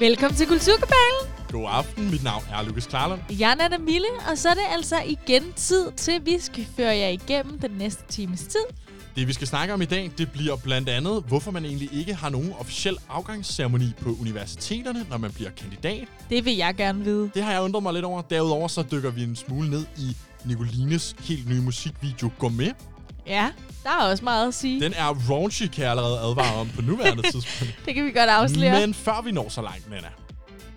Velkommen til Kulturkabalen. God aften, mit navn er Lukas Klarlund. Jeg er Nana Mille, og så er det altså igen tid til, at vi skal føre jer igennem den næste times tid. Det vi skal snakke om i dag, det bliver blandt andet, hvorfor man egentlig ikke har nogen officiel afgangsceremoni på universiteterne, når man bliver kandidat. Det vil jeg gerne vide. Det har jeg undret mig lidt over. Derudover så dykker vi en smule ned i Nicolines helt nye musikvideo Gourmet. Ja, der er også meget at sige. Den er raunchy, kan jeg allerede advare om på nuværende tidspunkt. Det kan vi godt afsløre. Men før vi når så langt, Nana,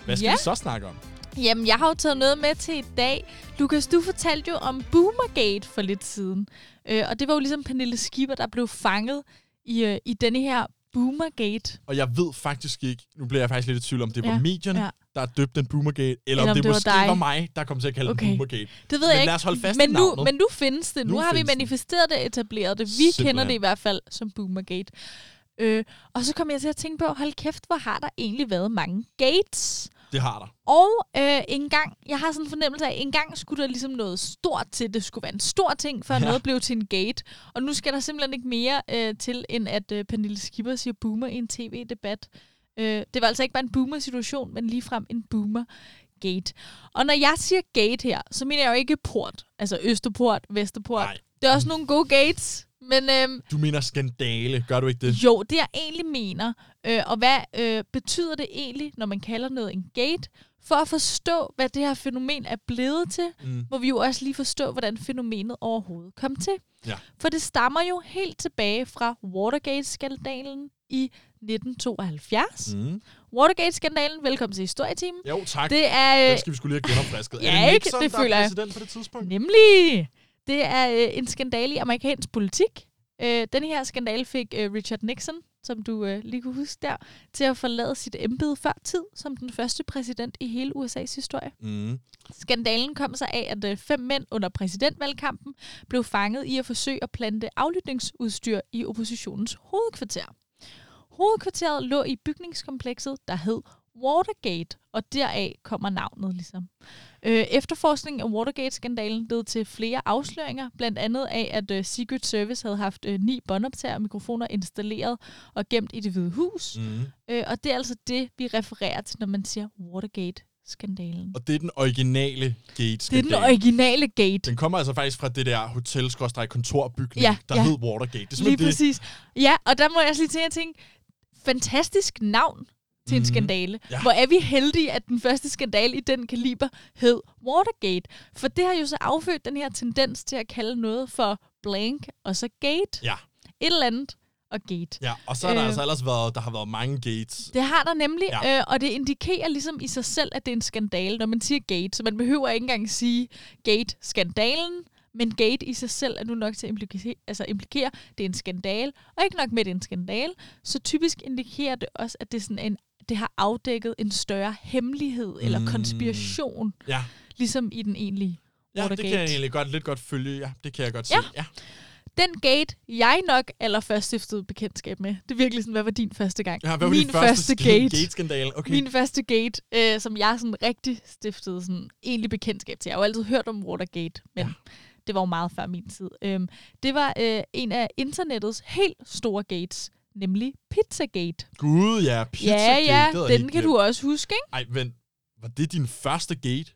hvad skal Ja. vi så snakke om? Jamen, jeg har jo taget noget med til i dag. Lukas, du fortalte jo om Boomergate for lidt siden. Øh, og det var jo ligesom Pernille Skipper, der blev fanget i, øh, i denne her Boomergate. Og jeg ved faktisk ikke, nu bliver jeg faktisk lidt i tvivl om, det var Ja, medierne, ja. der døbte den Boomergate, eller, om det, det var måske dig. var mig, der kom til at kalde Okay. den Boomergate. Det ved Men jeg lad ikke. os holde fast men nu, men nu findes det. Nu, Nu har vi manifesteret det, etableret det. Vi Simpelthen. kender det i hvert fald som Boomergate. Øh, og så kom jeg til at tænke på, hold kæft, hvor har der egentlig været mange gates? Det har der. Og øh, en gang, jeg har sådan en fornemmelse af, at en gang skulle der ligesom noget stort til. Det skulle være en stor ting, før Ja. noget blev til en gate. Og nu skal der simpelthen ikke mere øh, til, end at øh, Pernille Skipper siger boomer i en tv-debat. Øh, det var altså ikke bare en boomer-situation, men ligefrem en boomer-gate. Og når jeg siger gate her, så mener jeg jo ikke port. Altså Østerport, Vesterport. Nej. Det er også nogle gode gates. Men øhm, Du mener skandale, gør du ikke det? jo, det jeg egentlig mener, øh, og hvad øh, betyder det egentlig, når man kalder noget en gate? For at forstå, hvad det her fænomen er blevet til, Mm. må vi jo også lige forstå, hvordan fænomenet overhovedet kom til. Ja. For det stammer jo helt tilbage fra Watergate-skandalen i 1972. Mm. Watergate-skandalen, velkommen til Historietimen. Jo, tak. Det er... Den Øh, skal vi skulle lige have genopfrisket. Ja, er det ikke? Nixon, Det der føler er jeg. på det tidspunkt? Nemlig! Det er øh, en skandale i amerikansk politik. Øh, den her skandale fik øh, Richard Nixon, som du øh, lige kunne huske der, til at forlade sit embede før tid som den første præsident i hele USA's historie. Mm. Skandalen kom sig af, at øh, fem mænd under præsidentvalgkampen blev fanget i at forsøge at plante aflytningsudstyr i oppositionens hovedkvarter. Hovedkvarteret lå i bygningskomplekset, der hed Watergate, og deraf kommer navnet ligesom. Øh, efterforskningen af Watergate-skandalen led til flere afsløringer, blandt andet af, at øh, Secret Service havde haft øh, ni båndoptager og mikrofoner installeret og gemt i det hvide hus. Mm. Øh, og det er altså det, vi refererer til, når man siger Watergate-skandalen. Og det er den originale gate Det er den originale gate. Den kommer altså faktisk fra det der hotel kontorbygning, Ja, der ja. hed Watergate. Det er Lige det. præcis. Ja, og der må jeg også lige tænke, at tænke, fantastisk navn til en Mhm. skandale. Ja. Hvor er vi heldige, at den første skandale i den kaliber hed Watergate. For det har jo så affødt den her tendens til at kalde noget for blank og så gate. Ja. Et eller andet og gate. Ja, og så har der Øh. altså ellers været, der har været mange gates. Det har der nemlig, ja. øh, og det indikerer ligesom i sig selv, at det er en skandale, når man siger gate. Så man behøver ikke engang sige gate-skandalen, men gate i sig selv er nu nok til at implikere, altså implikere, at det er en skandale. Og ikke nok med, at det er en skandale, så typisk indikerer det også, at det, er sådan en, det har afdækket en større hemmelighed eller Mm. konspiration, Ja, ligesom i den egentlige ja det Watergate. kan jeg egentlig godt, lidt godt følge. Ja, det kan jeg godt Ja. se. Ja. Den gate, jeg nok allerførst stiftede bekendtskab med, det er virkelig sådan, hvad var din første gang? ja hvad var Min din første, første gate. gate-skandale? Okay. Min første gate, øh, som jeg sådan rigtig stiftede sådan egentlig bekendtskab til. Jeg har jo altid hørt om Watergate, men ja. det var jo meget før min tid. Øhm, det var øh, en af internettets helt store gates, nemlig Pizzagate. Gud, ja. Pizzagate. ja, ja, den kan du også huske, ikke? Ej, vent. Var det din første gate?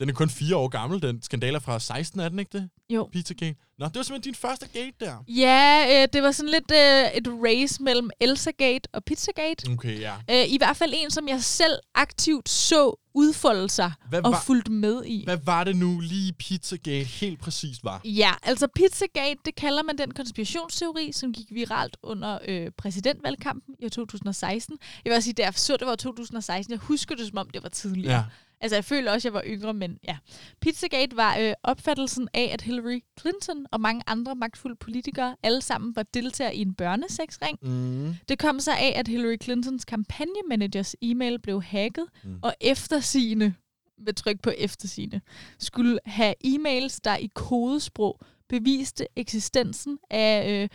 Den er kun fire år gammel, den skandaler fra 16, er den ikke det? Jo. Pizzagate. Nå, det var simpelthen din første gate der. Ja, øh, det var sådan lidt øh, et race mellem Elsagate og Pizzagate. Okay, ja. Øh, I hvert fald en, som jeg selv aktivt så udfolde sig Hvad og var- fulgte med i. Hvad var det nu lige Pizzagate helt præcist var? Ja, altså Pizzagate, det kalder man den konspirationsteori, som gik viralt under øh, præsidentvalgkampen i år 2016. Jeg vil også sige, da jeg så, det var 2016, jeg husker det, som om det var tidligere. Ja. Altså, jeg føler også, at jeg var yngre, men ja. Pizzagate var øh, opfattelsen af, at Hillary Clinton og mange andre magtfulde politikere alle sammen var deltagere i en børnesexring. Mm. Det kom sig af, at Hillary Clintons kampagnemanagers e-mail blev hacket, Mm. og eftersigende, med tryk på eftersigende, skulle have e-mails, der i kodesprog beviste eksistensen af øh,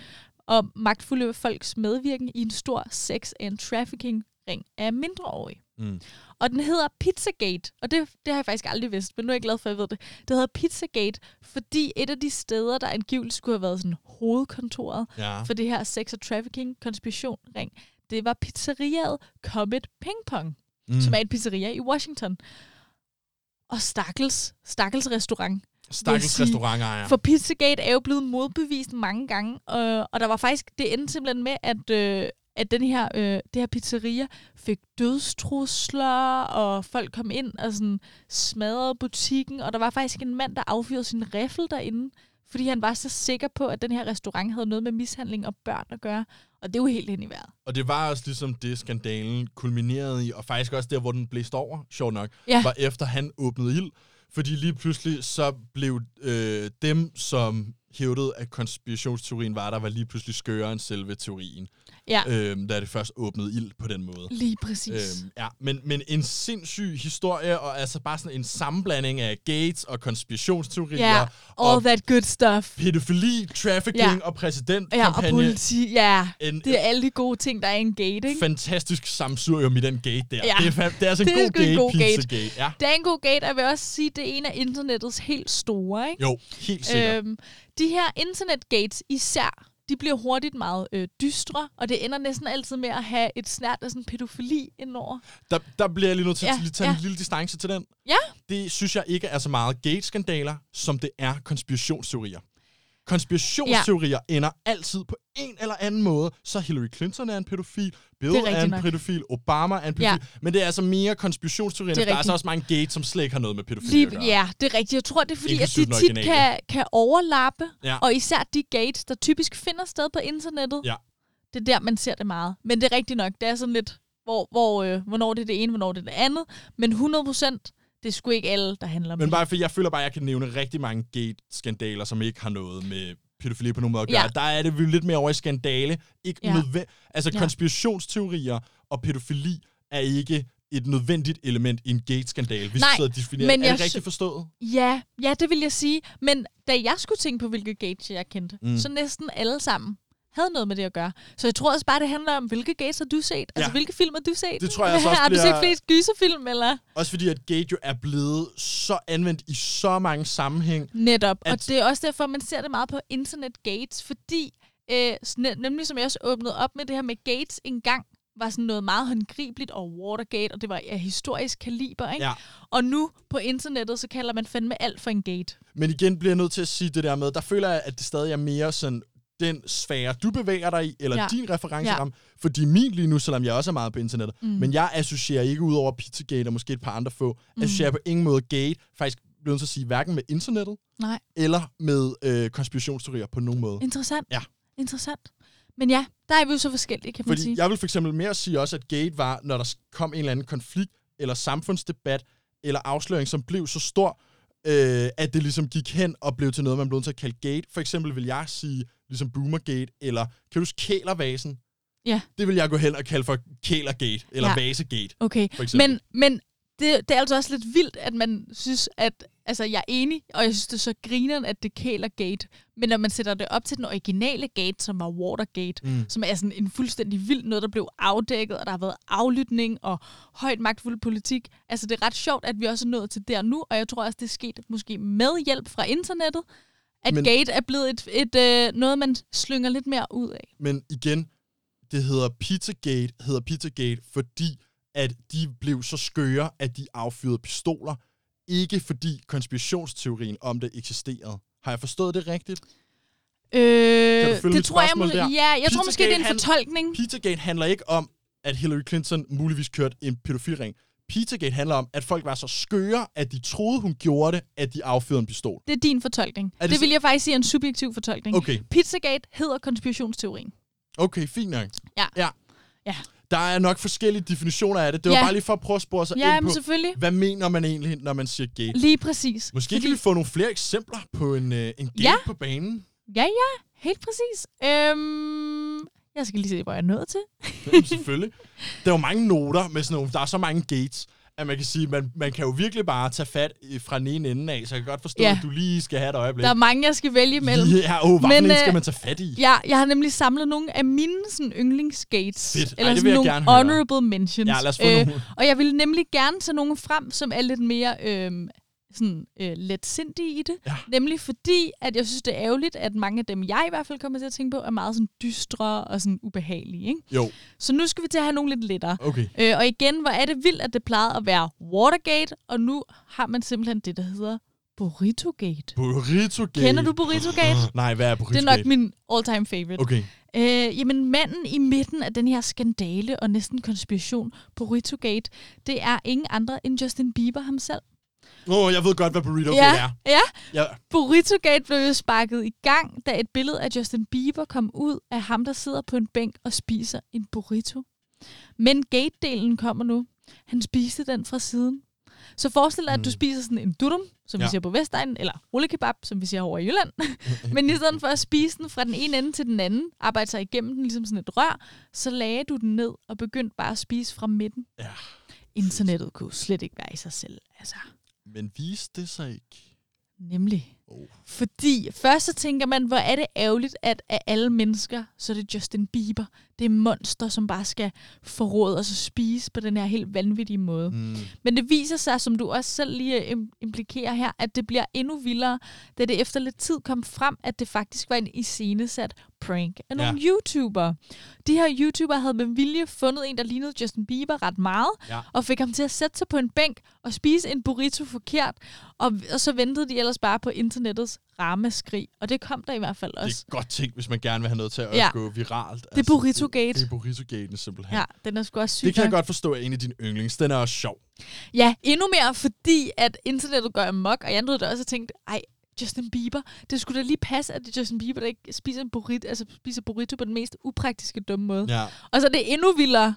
og magtfulde folks medvirken i en stor sex- and trafficking-ring af mindreårige. Mm. Og den hedder Pizzagate, og det, det har jeg faktisk aldrig vidst, men nu er jeg glad for, at jeg ved det. Det hedder Pizzagate, fordi et af de steder, der angiveligt skulle have været sådan hovedkontoret Ja. for det her sex og trafficking konspiration ring, det var pizzeriaet Comet Ping Pong. mm. som er et pizzeria i Washington. Og stakkels, stakkels restaurant. Stakkels sige. restaurantejer. For Pizzagate er jo blevet modbevist mange gange, øh, og der var faktisk, det endte simpelthen med, at, øh, at den her, øh, det her pizzeria fik dødstrusler, og folk kom ind og sådan smadrede butikken, og der var faktisk en mand, der affyrede sin riffel derinde, fordi han var så sikker på, at den her restaurant havde noget med mishandling og børn at gøre. Og det er jo helt hen i vejret. Og det var også ligesom det, skandalen kulminerede i, og faktisk også der, hvor den blæste over, sjovt nok, Ja. var efter han åbnede ild. Fordi lige pludselig så blev øh, dem, som hævdede, at konspirationsteorien var der, var lige pludselig skørere end selve teorien. Ja, Øh, da det først åbnede ild på den måde. lige præcis. Øhm, ja, men, men en sindssyg historie, og altså bare sådan en sammenblanding af gates og konspirationsteorier, Ja, og All that good stuff. pædofili, trafficking Ja. og præsidentkampagne. Ja, og politi. Ja, en, det er alle de gode ting, der er i en gate, ikke? fantastisk samsurium i den gate der. Ja. Det, er, det er altså en Det er god sgu en gate, god gate. gate. Ja. Det er en god gate, og jeg vil også sige, det er en af internettets helt store, ikke? Jo, helt sikkert. Øhm, de her internetgates især, de bliver hurtigt meget øh, dystre, og det ender næsten altid med at have et snært af sådan pædofili indover. Der, der bliver jeg lige nødt til Ja, at tage en ja. lille distance til den. Ja. Det synes jeg ikke er så meget gate-skandaler, som det er konspirationsteorier. Konspirationsteorier ja. ender altid på en eller anden måde. Så Hillary Clinton er en pædofil, Bill er, er en nok. pædofil, Obama er en pædofil. Ja. Men det er altså mere konspirationsteorier. Er Der er altså også mange gates, som slet ikke har noget med pædofili Lige, at gøre. ja, det er rigtigt. Jeg tror, det er fordi, at de Inklusive tit originale. kan, kan overlappe, Ja. og især de gates, der typisk finder sted på internettet. Ja. Det er der, man ser det meget. Men det er rigtigt nok. Det er sådan lidt, hvor, hvor, øh, hvornår det er det ene, hvornår det er det andet. Men 100 procent, det er sgu ikke alle, der handler om Men bare fordi jeg føler bare, at jeg kan nævne rigtig mange gate-skandaler, som ikke har noget med pædofili på nogen måde at gøre. Ja. Der er det vi lidt mere over i skandale. Ikke Ja. nødvendigt. Altså Ja. konspirationsteorier og pædofili er ikke et nødvendigt element i en gate-skandale, hvis Nej, du sidder og definerer. men er det rigtigt forstået? Ja, ja, det vil jeg sige. Men da jeg skulle tænke på, hvilke gates jeg kendte, mm. så næsten alle sammen havde noget med det at gøre. Så jeg tror også bare, det handler om, hvilke gates har du set? Ja. Altså, Ja. hvilke film har du set? Det tror jeg altså også Har du set flest gyserfilm, eller? Også fordi, at gate jo er blevet så anvendt i så mange sammenhæng. Netop. At- Og det er også derfor, man ser det meget på internet gates, fordi, øh, nemlig som jeg også åbnede op med det her med gates engang, var sådan noget meget håndgribeligt, og Watergate, og det var af historisk kaliber, ikke? Ja. Og nu på internettet, så kalder man fandme alt for en gate. Men igen bliver jeg nødt til at sige det der med, der føler jeg, at det stadig er mere sådan den sfære, du bevæger dig i, eller ja. Din referenceramme. Ja. Fordi min lige nu, selvom jeg også er meget på internettet, mm. men jeg associerer ikke ud over Pizzagate og måske et par andre få, mm. associerer på ingen måde Gate, faktisk bliver nødt til at sige, hverken med internettet, Nej. eller med øh, konspirationsteorier på nogen måde. Interessant. Ja. Interessant. Men ja, der er vi jo så forskellige, kan man Fordi sige. jeg vil for eksempel mere sige også, at Gate var, når der kom en eller anden konflikt, eller samfundsdebat, eller afsløring, som blev så stor, øh, at det ligesom gik hen og blev til noget, man blev nødt til at kalde Gate. For eksempel vil jeg sige, ligesom Boomergate, eller kan du huske Kælervasen? Ja. Det vil jeg gå hen og kalde for Kælergate, eller ja. Vasegate. Okay, for eksempel. men, men det, det er altså også lidt vildt, at man synes, at altså, jeg er enig, og jeg synes, det er så grineren, at det kæler gate. Men når man sætter det op til den originale gate, som var Watergate, mm. som er sådan en fuldstændig vild noget, der blev afdækket, og der har været aflytning og højt magtfuld politik. Altså, det er ret sjovt, at vi også er nået til der nu, og jeg tror også, det er sket måske med hjælp fra internettet, at Men- gate er blevet et, et, øh, noget, man slynger lidt mere ud af. Men igen, det hedder Pizzagate, hedder Pizzagate, fordi at de blev så skøre, at de affyrede pistoler. Ikke fordi konspirationsteorien om det eksisterede. Har jeg forstået det rigtigt? Øh, følge det tror jeg, der? ja, jeg tror måske, det er en fortolkning. Pizzagate handler ikke om, at Hillary Clinton muligvis kørte en pædofilring. Pizzagate handler om, at folk var så skøre, at de troede, hun gjorde det, at de affyrede en pistol. Det er din fortolkning. Er det det vil jeg faktisk sige er en subjektiv fortolkning. Okay, Pizzagate hedder konspirationsteorien. okay, fint nok. Ja. ja. Ja. Der er nok forskellige definitioner af det. Det var Ja. bare lige for at prøve at spore sig Ja, ind på, selvfølgelig. hvad mener man egentlig, når man siger gate? Lige præcis. Måske kan vi få nogle flere eksempler på en, øh, en gate Ja. på banen. Ja, ja. Helt præcis. Øhm, jeg skal lige se, hvor jeg er nået til. Jamen, Selvfølgelig. Der er jo mange noter med sådan nogle, der er så mange gates, at man kan sige, man, man kan jo virkelig bare tage fat fra den ene ende af, så jeg kan godt forstå, Ja. at du lige skal have et øjeblik. Der er mange, jeg skal vælge imellem. Ja, oh, hvad Men, Men, en skal øh, man tage fat i? Ja, jeg har nemlig samlet nogle af mine sådan, yndlingsgates. Fedt. Ej, Eller vil sådan nogle gerne høre. honorable mentions. Ja, lad os få nogle. Og jeg vil nemlig gerne tage nogle frem, som er lidt mere øhm, sådan øh, let sindige i det. Ja. Nemlig fordi, at jeg synes, det er ærgerligt, at mange af dem, jeg i hvert fald kommer til at tænke på, er meget sådan dystre og sådan ubehagelige. Ikke? Jo, Så nu skal vi til at have nogle lidt lettere. okay. Øh, og igen, hvor er det vildt, at det plejede at være Watergate, og nu har man simpelthen det, der hedder Burrito-gate. Burrito Gate. Kender du Burrito-gate? Nej, hvad er Burrito Det er nok Gate? min all-time favorite. Okay. Øh, jamen, manden i midten af den her skandale og næsten konspiration på Burrito-gate, det er ingen andre end Justin Bieber ham selv. Åh, oh, jeg ved godt, hvad Burrito ja, Gate er. ja. Ja. Burrito-gate blev jo sparket i gang, da et billede af Justin Bieber kom ud af ham, der sidder på en bænk og spiser en burrito. Men gate-delen kommer nu. Han spiste den fra siden. Så forestil dig, at du Mm. spiser sådan en durum, som ja. Ja. vi siger på Vestegnen, eller rullekebab, som vi siger over i Jylland. Men i stedet for at spise den fra den ene ende til den anden, arbejde sig igennem den ligesom sådan et rør, så lagde du den ned og begyndte bare at spise fra midten. Ja. Internettet kunne slet ikke være i sig selv. Altså, men viste det sig ikke? nemlig. Oh. Fordi først så tænker man, hvor er det ærgerligt, at af alle mennesker, så er det Justin Bieber. Det er monster, som bare skal forråde og så spise på den her helt vanvittige måde. Mm. Men det viser sig, som du også selv lige im- implikerer her, at det bliver endnu vildere, da det efter lidt tid kom frem, at det faktisk var en iscenesat prank af nogle Ja. YouTubere. De her YouTubere havde med vilje fundet en, der lignede Justin Bieber ret meget, Ja. og fik ham til at sætte sig på en bænk og spise en burrito forkert, og, og så ventede de ellers bare på internettets ramaskrig, og det kom der i hvert fald Det også. er godt tænkt, hvis man gerne vil have noget til at Ja. gå viralt. Det er Burrito-gate. Det, det er Burrito-gaten simpelthen. Ja, den er sgu også syg. Det kan jeg godt forstå er en af dine yndlings. Den er også sjov. Ja, endnu mere, fordi at internettet gør amok, og jeg nåede da også og tænkte, ej, Justin Bieber, det skulle da lige passe, at det er Justin Bieber, der ikke spiser, en burrito, altså spiser burrito på den mest upraktiske dumme måde. Ja, Og så er det endnu vildere.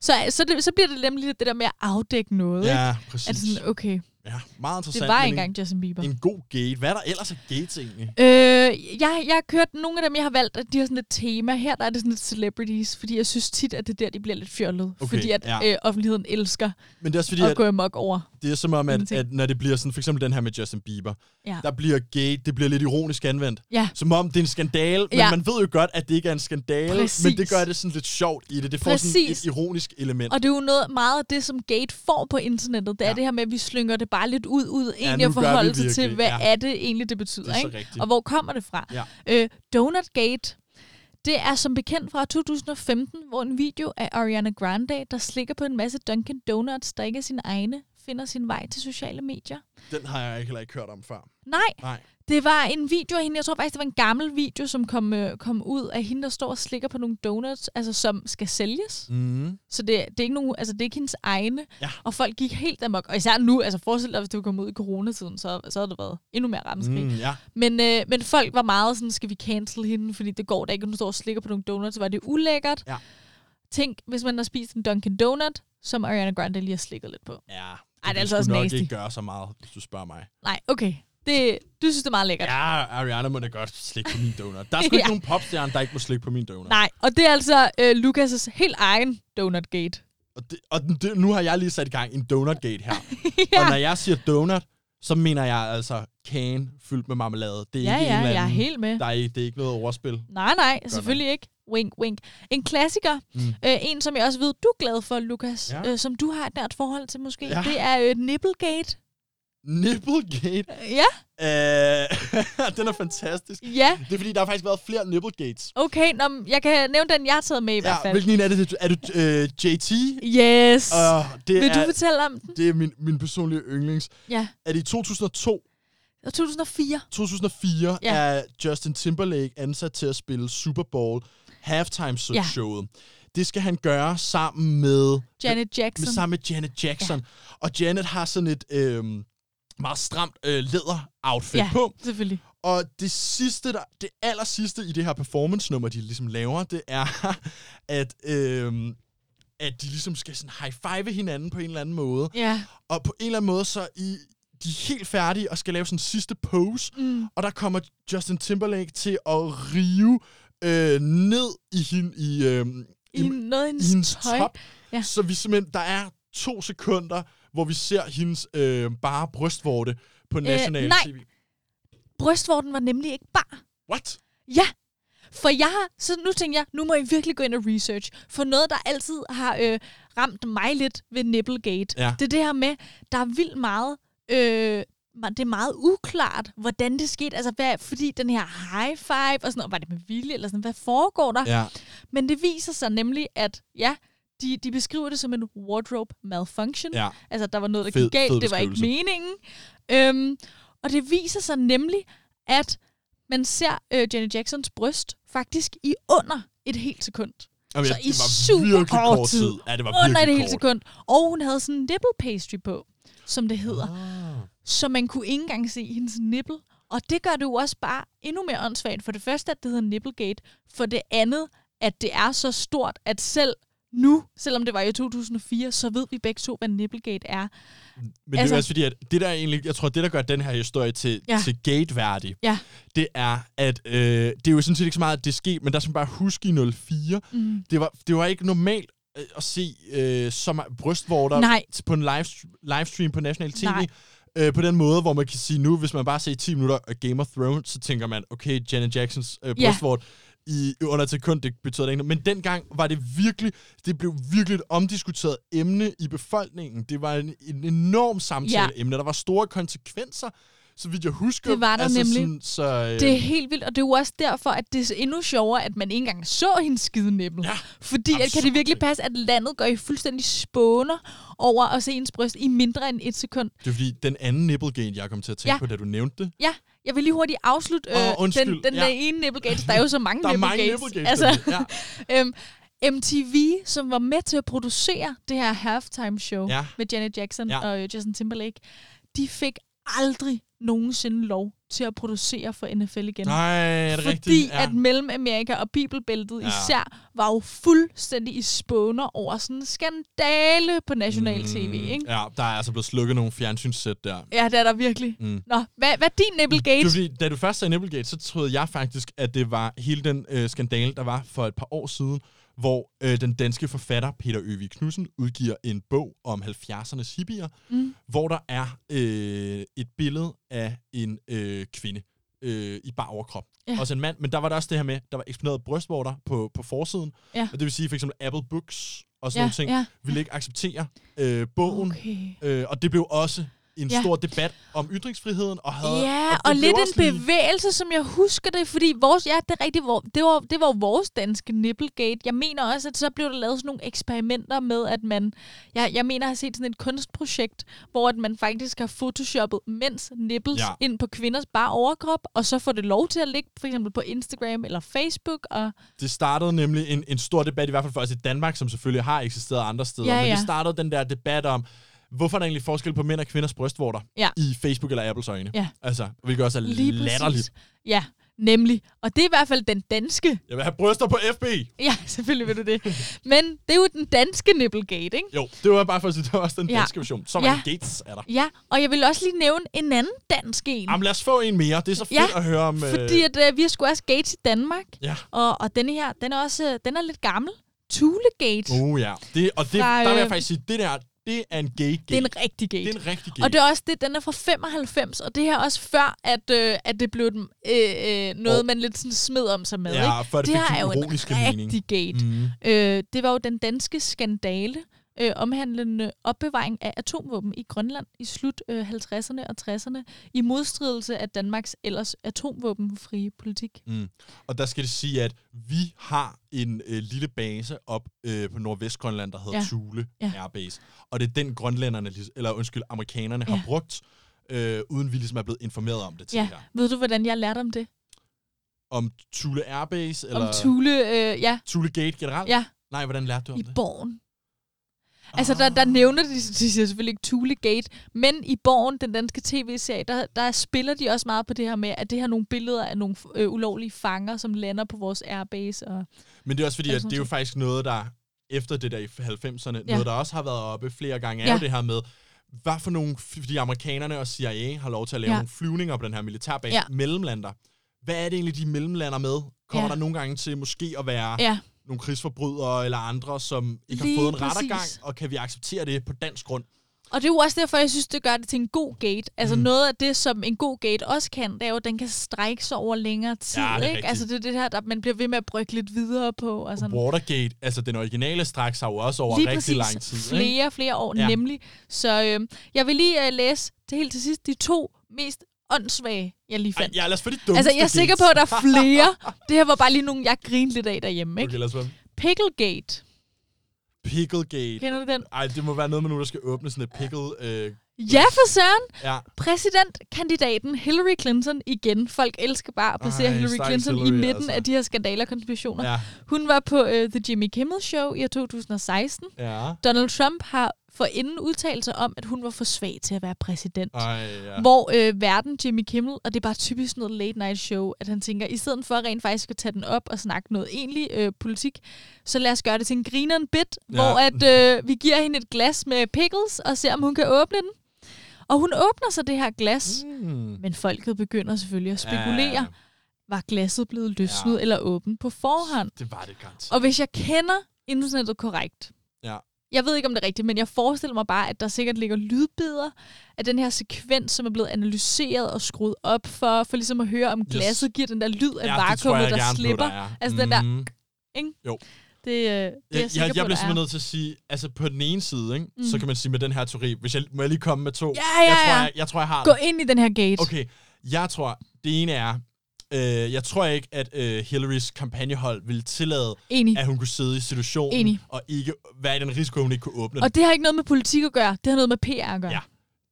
Så, så, det, så bliver det nemlig det der med at afdække noget. ikke? ja præcis. At sådan, okay, Ja, meget interessant. det var engang Justin Bieber. En, en god gate. Hvad er der ellers af gates egentlig? Øh, jeg, jeg har kørt nogle af dem, jeg har valgt, at de har sådan et tema. Her der er det sådan lidt celebrities, fordi jeg synes tit, at det er der, de bliver lidt fjollet. Okay, fordi at ja. øh, offentligheden elsker Men det er også fordi, at at gå amok over. det er som om, at, at når det bliver sådan, for eksempel den her med Justin Bieber, Ja. der bliver gate, det bliver lidt ironisk anvendt. Ja. Som om det er en skandale, men Ja. man ved jo godt, at det ikke er en skandale, Præcis. men det gør det sådan lidt sjovt i det. Det får sådan Præcis. et ironisk element. Og det er jo noget meget af det, som Gate får på internettet. Det er Ja. det her med, at vi slynger det bare lidt ud, ud egentlig nu at forholde sig til, hvad ja. er det egentlig, det betyder. Det ikke? rigtigt. Og hvor kommer det fra? Ja. Øh, Donut Gate, det er som bekendt fra 2015, hvor en video af Ariana Grande, der slikker på en masse Dunkin' Donuts, der ikke er sine egne, finder sin vej til sociale medier. Den har jeg heller ikke hørt om før. Nej, Nej. det var en video af hende, jeg tror faktisk, det var en gammel video, som kom, øh, kom ud af hende, der står og slikker på nogle donuts, altså som skal sælges. Mm. Så det, det, er ikke nogen, altså det er ikke hendes egne. Ja. Og folk gik helt amok. Og især nu, altså forestil dig, hvis det kommet ud i coronatiden, så, så havde det været endnu mere rammeskrig. Mm. Ja. Men, øh, men folk var meget sådan, skal vi cancel hende, fordi det går da ikke, hun står og slikker på nogle donuts, var det ulækkert. Ja. Tænk, hvis man har spist en Dunkin' Donut, som Ariana Grande lige har slikket lidt på. Ja. Ej, det er altså også nok nasty. ikke gøre så meget, hvis du spørger mig. Nej, okay. Det, du synes, det er meget lækkert. Ja, Ariana må da godt slikke på min donut. Der er sgu ikke Ja. nogen popstjerne, der ikke må slikke på min donut. Nej, og det er altså øh, Lukas' helt egen Donut-gate. Og, det, og det, nu har jeg lige sat i gang en donutgate her. ja. Og når jeg siger donut, så mener jeg altså can fyldt med marmelade. Det er ja, ikke ja, en eller jeg er anden, helt med. Der er, ikke- det er ikke noget overspil. Nej, nej, selvfølgelig ikke. Wink, wink. En klassiker. Mm. Øh, en, som jeg også ved, du er glad for, Lukas. Ja. Øh, som du har et nært forhold til måske. Ja. Det er øh, Nipplegate. Nipplegate. Øh, Ja, Øh, den er fantastisk. ja. Det er fordi, der har faktisk været flere Nipplegates. Okay, nå, jeg kan nævne den, jeg har taget med i hvert Ja, fald. hvilken en er det? Er du øh, JT? Yes. Uh, det, Vil du er, fortælle om den? det er min, min personlige yndlings. Ja. Er det i 2002, Og 2004. 2004, Ja. er Justin Timberlake ansat til at spille Super Bowl halftime Ja. showet. Det skal han gøre sammen med Janet med, Jackson. sammen med Janet Jackson. Ja. Og Janet har sådan et øhm, meget stramt øh, læder-outfit Ja. på. Selvfølgelig. Og det sidste, der, det aller sidste i det her performance-nummer, de ligesom laver, det er, at, øhm, at de ligesom skal sådan high-five hinanden på en eller anden måde. Ja. Og på en eller anden måde, så i, de er helt færdige og skal lave sådan en sidste pose. Mm. Og der kommer Justin Timberlake til at rive øh, ned i, hende, i, øh, I noget af i hendes, hendes tøj. top. Ja. Så vi simpelthen, der er to sekunder, hvor vi ser hendes øh, bare brystvorte på national Øh, nej. TV. Brystvorten var nemlig ikke bare. What? Ja, for jeg har, så nu tænker jeg, nu må I virkelig gå ind og research. For noget, der altid har øh, ramt mig lidt ved Nipplegate, Ja. det er det her med, der er vildt meget, øh, det er meget uklart, hvordan det skete. Altså, hvad, fordi den her high five og sådan noget, var det med vilje eller sådan, hvad foregår der? Ja. Men det viser sig nemlig, at ja, de, de beskriver det som en wardrobe malfunction. Ja. Altså, der var noget, der Fed- gik galt. det var ikke meningen. Øhm, og det viser sig nemlig, at man ser øh, Janet Jacksons bryst faktisk i under et helt sekund. Jamen, Så ja, i super kort tid. tid. Ja, det var Under et helt sekund. Og hun havde sådan en nipple pastry på, som det hedder. Ah. Så man kunne ikke engang se hendes nipple. Og det gør det jo også bare endnu mere åndssvagt. For det første, at det hedder Nipplegate. For det andet, at det er så stort, at selv nu, selvom det var i 2004, så ved vi begge to, hvad Nipplegate er. Men det Altså- er også fordi, at det der egentlig, jeg tror, det der gør den her historie til, ja. til gate-værdig, Ja. det er, at øh, det er jo sådan set ikke så meget, at det skete, men der skal man bare huske i 04, Mm. det var, det var ikke normalt øh, at se øh, så meget brystvorter Nej. på en live, livestream på national tv. Nej. Øh, på den måde, hvor man kan sige nu, hvis man bare ser 10 minutter af Game of Thrones, så tænker man, okay, Janet Jacksons øh, Ja. brystvort i under et sekund, det betyder det ikke noget. Men dengang var det virkelig, det blev virkelig et omdiskuteret emne i befolkningen. Det var en, en enorm samtaleemne. Der var store konsekvenser, så vidt jeg husker. Det var der altså nemlig. Sådan, så, øh, Det er helt vildt, og det er jo også derfor, at det er endnu sjovere, at man ikke engang så hendes skide nippel. Ja, Fordi at, kan det virkelig passe, at landet går i fuldstændig spåner over at se hendes bryst i mindre end et sekund? det er fordi, den anden nipplegate, jeg kom til at tænke Ja. på, da du nævnte det, Ja, jeg vil lige hurtigt afslutte øh, undskyld, den, den ja. der ene nipplegate. Der er jo så mange der er mange nipplegates. nipplegates. Altså, ja. øhm, MTV, som var med til at producere det her halftime show Ja. med Janet Jackson Ja. og Justin Timberlake, de fik aldrig nogensinde lov til at producere for NFL igen. Nej, er det Fordi rigtigt? at Mellemamerika og Bibelbæltet Ja. ja. især var jo fuldstændig i spåner over sådan en skandale på national tv, ikke? Mm, Ja, der er altså blevet slukket nogle fjernsynssæt der. Ja, det er der virkelig. Mm. Nå, hvad, hvad er din Nipplegate? Var fordi, da du først sagde Nipplegate, så troede jeg faktisk, at det var hele den øh, skandale, der var for et par år siden, hvor øh, den danske forfatter Peter Øvig Knudsen udgiver en bog om 70'ernes hippier, Mm. hvor der er øh, et billede af en øh, kvinde øh, i bar overkrop. Ja. Også en mand, men der var der også det her med, der var eksponeret brystvorter på, på forsiden. Ja. Og det vil sige for eksempel Apple Books og sådan Ja, nogle ting, ja. ville ikke acceptere øh, bogen. Okay. Øh, og det blev også en Ja. stor debat om ytringsfriheden. Og, havde, Ja, og blev lidt en lige- bevægelse, som jeg husker det, fordi vores, ja, det er rigtigt, det, var, det var vores danske Nipplegate. Jeg mener også, at så blev der lavet sådan nogle eksperimenter med, at man, jeg, jeg mener, jeg har set sådan et kunstprojekt, hvor at man faktisk har photoshoppet mænds nipples Ja. ind på kvinders bare overkrop, og så får det lov til at ligge for eksempel på Instagram eller Facebook, og Det startede nemlig en, en stor debat, i hvert fald for os i Danmark, som selvfølgelig har eksisteret andre steder. Ja, Men ja. det startede den der debat om, hvorfor er der egentlig forskel på mænd og kvinders brystvorter Ja. i Facebook eller Apples øjne. Ja. Altså, hvilket også er lige latterligt. præcis. Ja, nemlig. Og det er i hvert fald den danske. Jeg vil have bryster på FB. Ja, selvfølgelig vil du det. Men det er jo den danske Nipplegate, ikke? Jo, det var bare for at sige, det var også den Ja. danske version. Så Ja. mange gates er der. Ja, og jeg vil også lige nævne en anden dansk en. Jamen lad os få en mere. Det er så fedt Ja, at høre om... øh, Fordi at, øh, vi har sgu også gates i Danmark. Ja. Og, og denne her, den er også øh, den er lidt gammel. Thulegate. Oh ja. Det, og det, Fra, der vil jeg øh, faktisk sige, det der, det er en gate gate. Det er en rigtig gate. det er en rigtig gate. Og det er også det, den er fra 95, og det her også før, at, øh, at det blev den, øh, øh, noget, Og- man lidt sådan smed om sig med. Ja, ikke? før det det fik her er jo en rigtig mening. gate. Mm. Øh, det var jo den danske skandale, øh, omhandlende opbevaring af atomvåben i Grønland i slut øh, 50'erne og 60'erne, i modstridelse af Danmarks ellers atomvåbenfrie politik. Mm. Og der skal det sige, at vi har en øh, lille base op øh, på Nordvestgrønland, der hedder Ja. Thule Ja. Airbase. Og det er den grønlænderne, eller undskyld, amerikanerne Ja. har brugt, øh, uden vi ligesom er blevet informeret om det til Ja, her. ved du, hvordan jeg lærte om det? Om Thule Airbase, eller Om Thule, øh, ja, Thule Gate generelt? ja, Nej, hvordan lærte du om i det? Borgen. Altså, der, der nævner de, de siger selvfølgelig ikke Thule Gate, men i Borgen, den danske tv-serie, der, der spiller de også meget på det her med, at det har nogle billeder af nogle øh, ulovlige fanger, som lander på vores airbase. Og, Men det er også fordi, at sådan det er jo faktisk noget, der efter det der i 90'erne, Ja. noget, der også har været oppe flere gange, er Ja. jo det her med, hvad for nogle, fordi amerikanerne og CIA har lov til at lave Ja. nogle flyvninger på den her militærbase, Ja. mellemlander. Hvad er det egentlig, de mellemlander med? Kommer Ja. der nogle gange til måske at være ja, nogle krigsforbrydere eller andre, som ikke Lige har fået en præcis. rettergang, og kan vi acceptere det på dansk grund? og det er jo også derfor, jeg synes, det gør det til en god gate. Altså Mm. noget af det, som en god gate også kan, det er jo, at den kan strække sig over længere tid. Ja, det ikke? rigtigt. Altså det er det her, der man bliver ved med at brygge lidt videre på. Og sådan. Watergate, altså den originale straks har jo også over Lige rigtig præcis lang tid. Flere, flere år Ja. nemlig. Så øh, jeg vil lige øh, læse det helt til sidst de to mest åndssvage, jeg lige Ej, fandt. ja, lad os få de dummeste altså, jeg er sikker på, at der er flere. det her var bare lige nogle, jeg grinede lidt af derhjemme, ikke? Okay, lad os dem. Picklegate. Picklegate. Kender du den? Ej, det må være noget med nogen, der skal åbne sådan et pickle... Øh, Ja, for søren! ja. Præsidentkandidaten Hillary Clinton igen. Folk elsker bare at placere Ej, Hillary Clinton Hillary, i midten altså. af de her skandaler og konspirationer. Ja. Hun var på uh, The Jimmy Kimmel Show i år 2016. Ja. Donald Trump har forinden udtalt sig om, at hun var for svag til at være præsident. Ej, ja. Hvor øh, verden Jimmy Kimmel, og det er bare typisk noget late night show, at han tænker, i stedet for rent faktisk at tage den op og snakke noget egentlig øh, politik, så lad os gøre det til en grineren bit, Ja. hvor at, øh, vi giver hende et glas med pickles og ser, om hun kan åbne den. Og hun åbner så det her glas, Mm. men folket begynder selvfølgelig at spekulere. Ja, Var glasset blevet løsnet ja. eller åbent på forhånd? det var det garanteret. Og hvis jeg kender internettet korrekt, Ja. Jeg ved ikke, om det er rigtigt, men jeg forestiller mig bare, at der sikkert ligger lydbilleder af den her sekvens, som er blevet analyseret og skruet op for, for ligesom at høre, om Yes. glasset giver den der lyd af ja, vakuumet, der på, slipper. der er. Altså den der- Mm. Det, øh, det er jeg, Jeg, jeg, jeg bliver er. simpelthen nødt til at sige, altså på den ene side, ikke, mm. så Mm. kan man sige med den her teori, hvis jeg, må jeg lige komme med to? Ja, ja, jeg, tror, ja. jeg, jeg tror, jeg har Gå den. ind i den her gate. Okay, jeg tror, det ene er, øh, jeg tror ikke, at øh, Hillarys kampagnehold ville tillade, Enig. at hun kunne sidde i situationen, Enig. og ikke være i den risiko, hun ikke kunne åbne. Og det har ikke noget med politik at gøre. Det har noget med PR at gøre. Ja.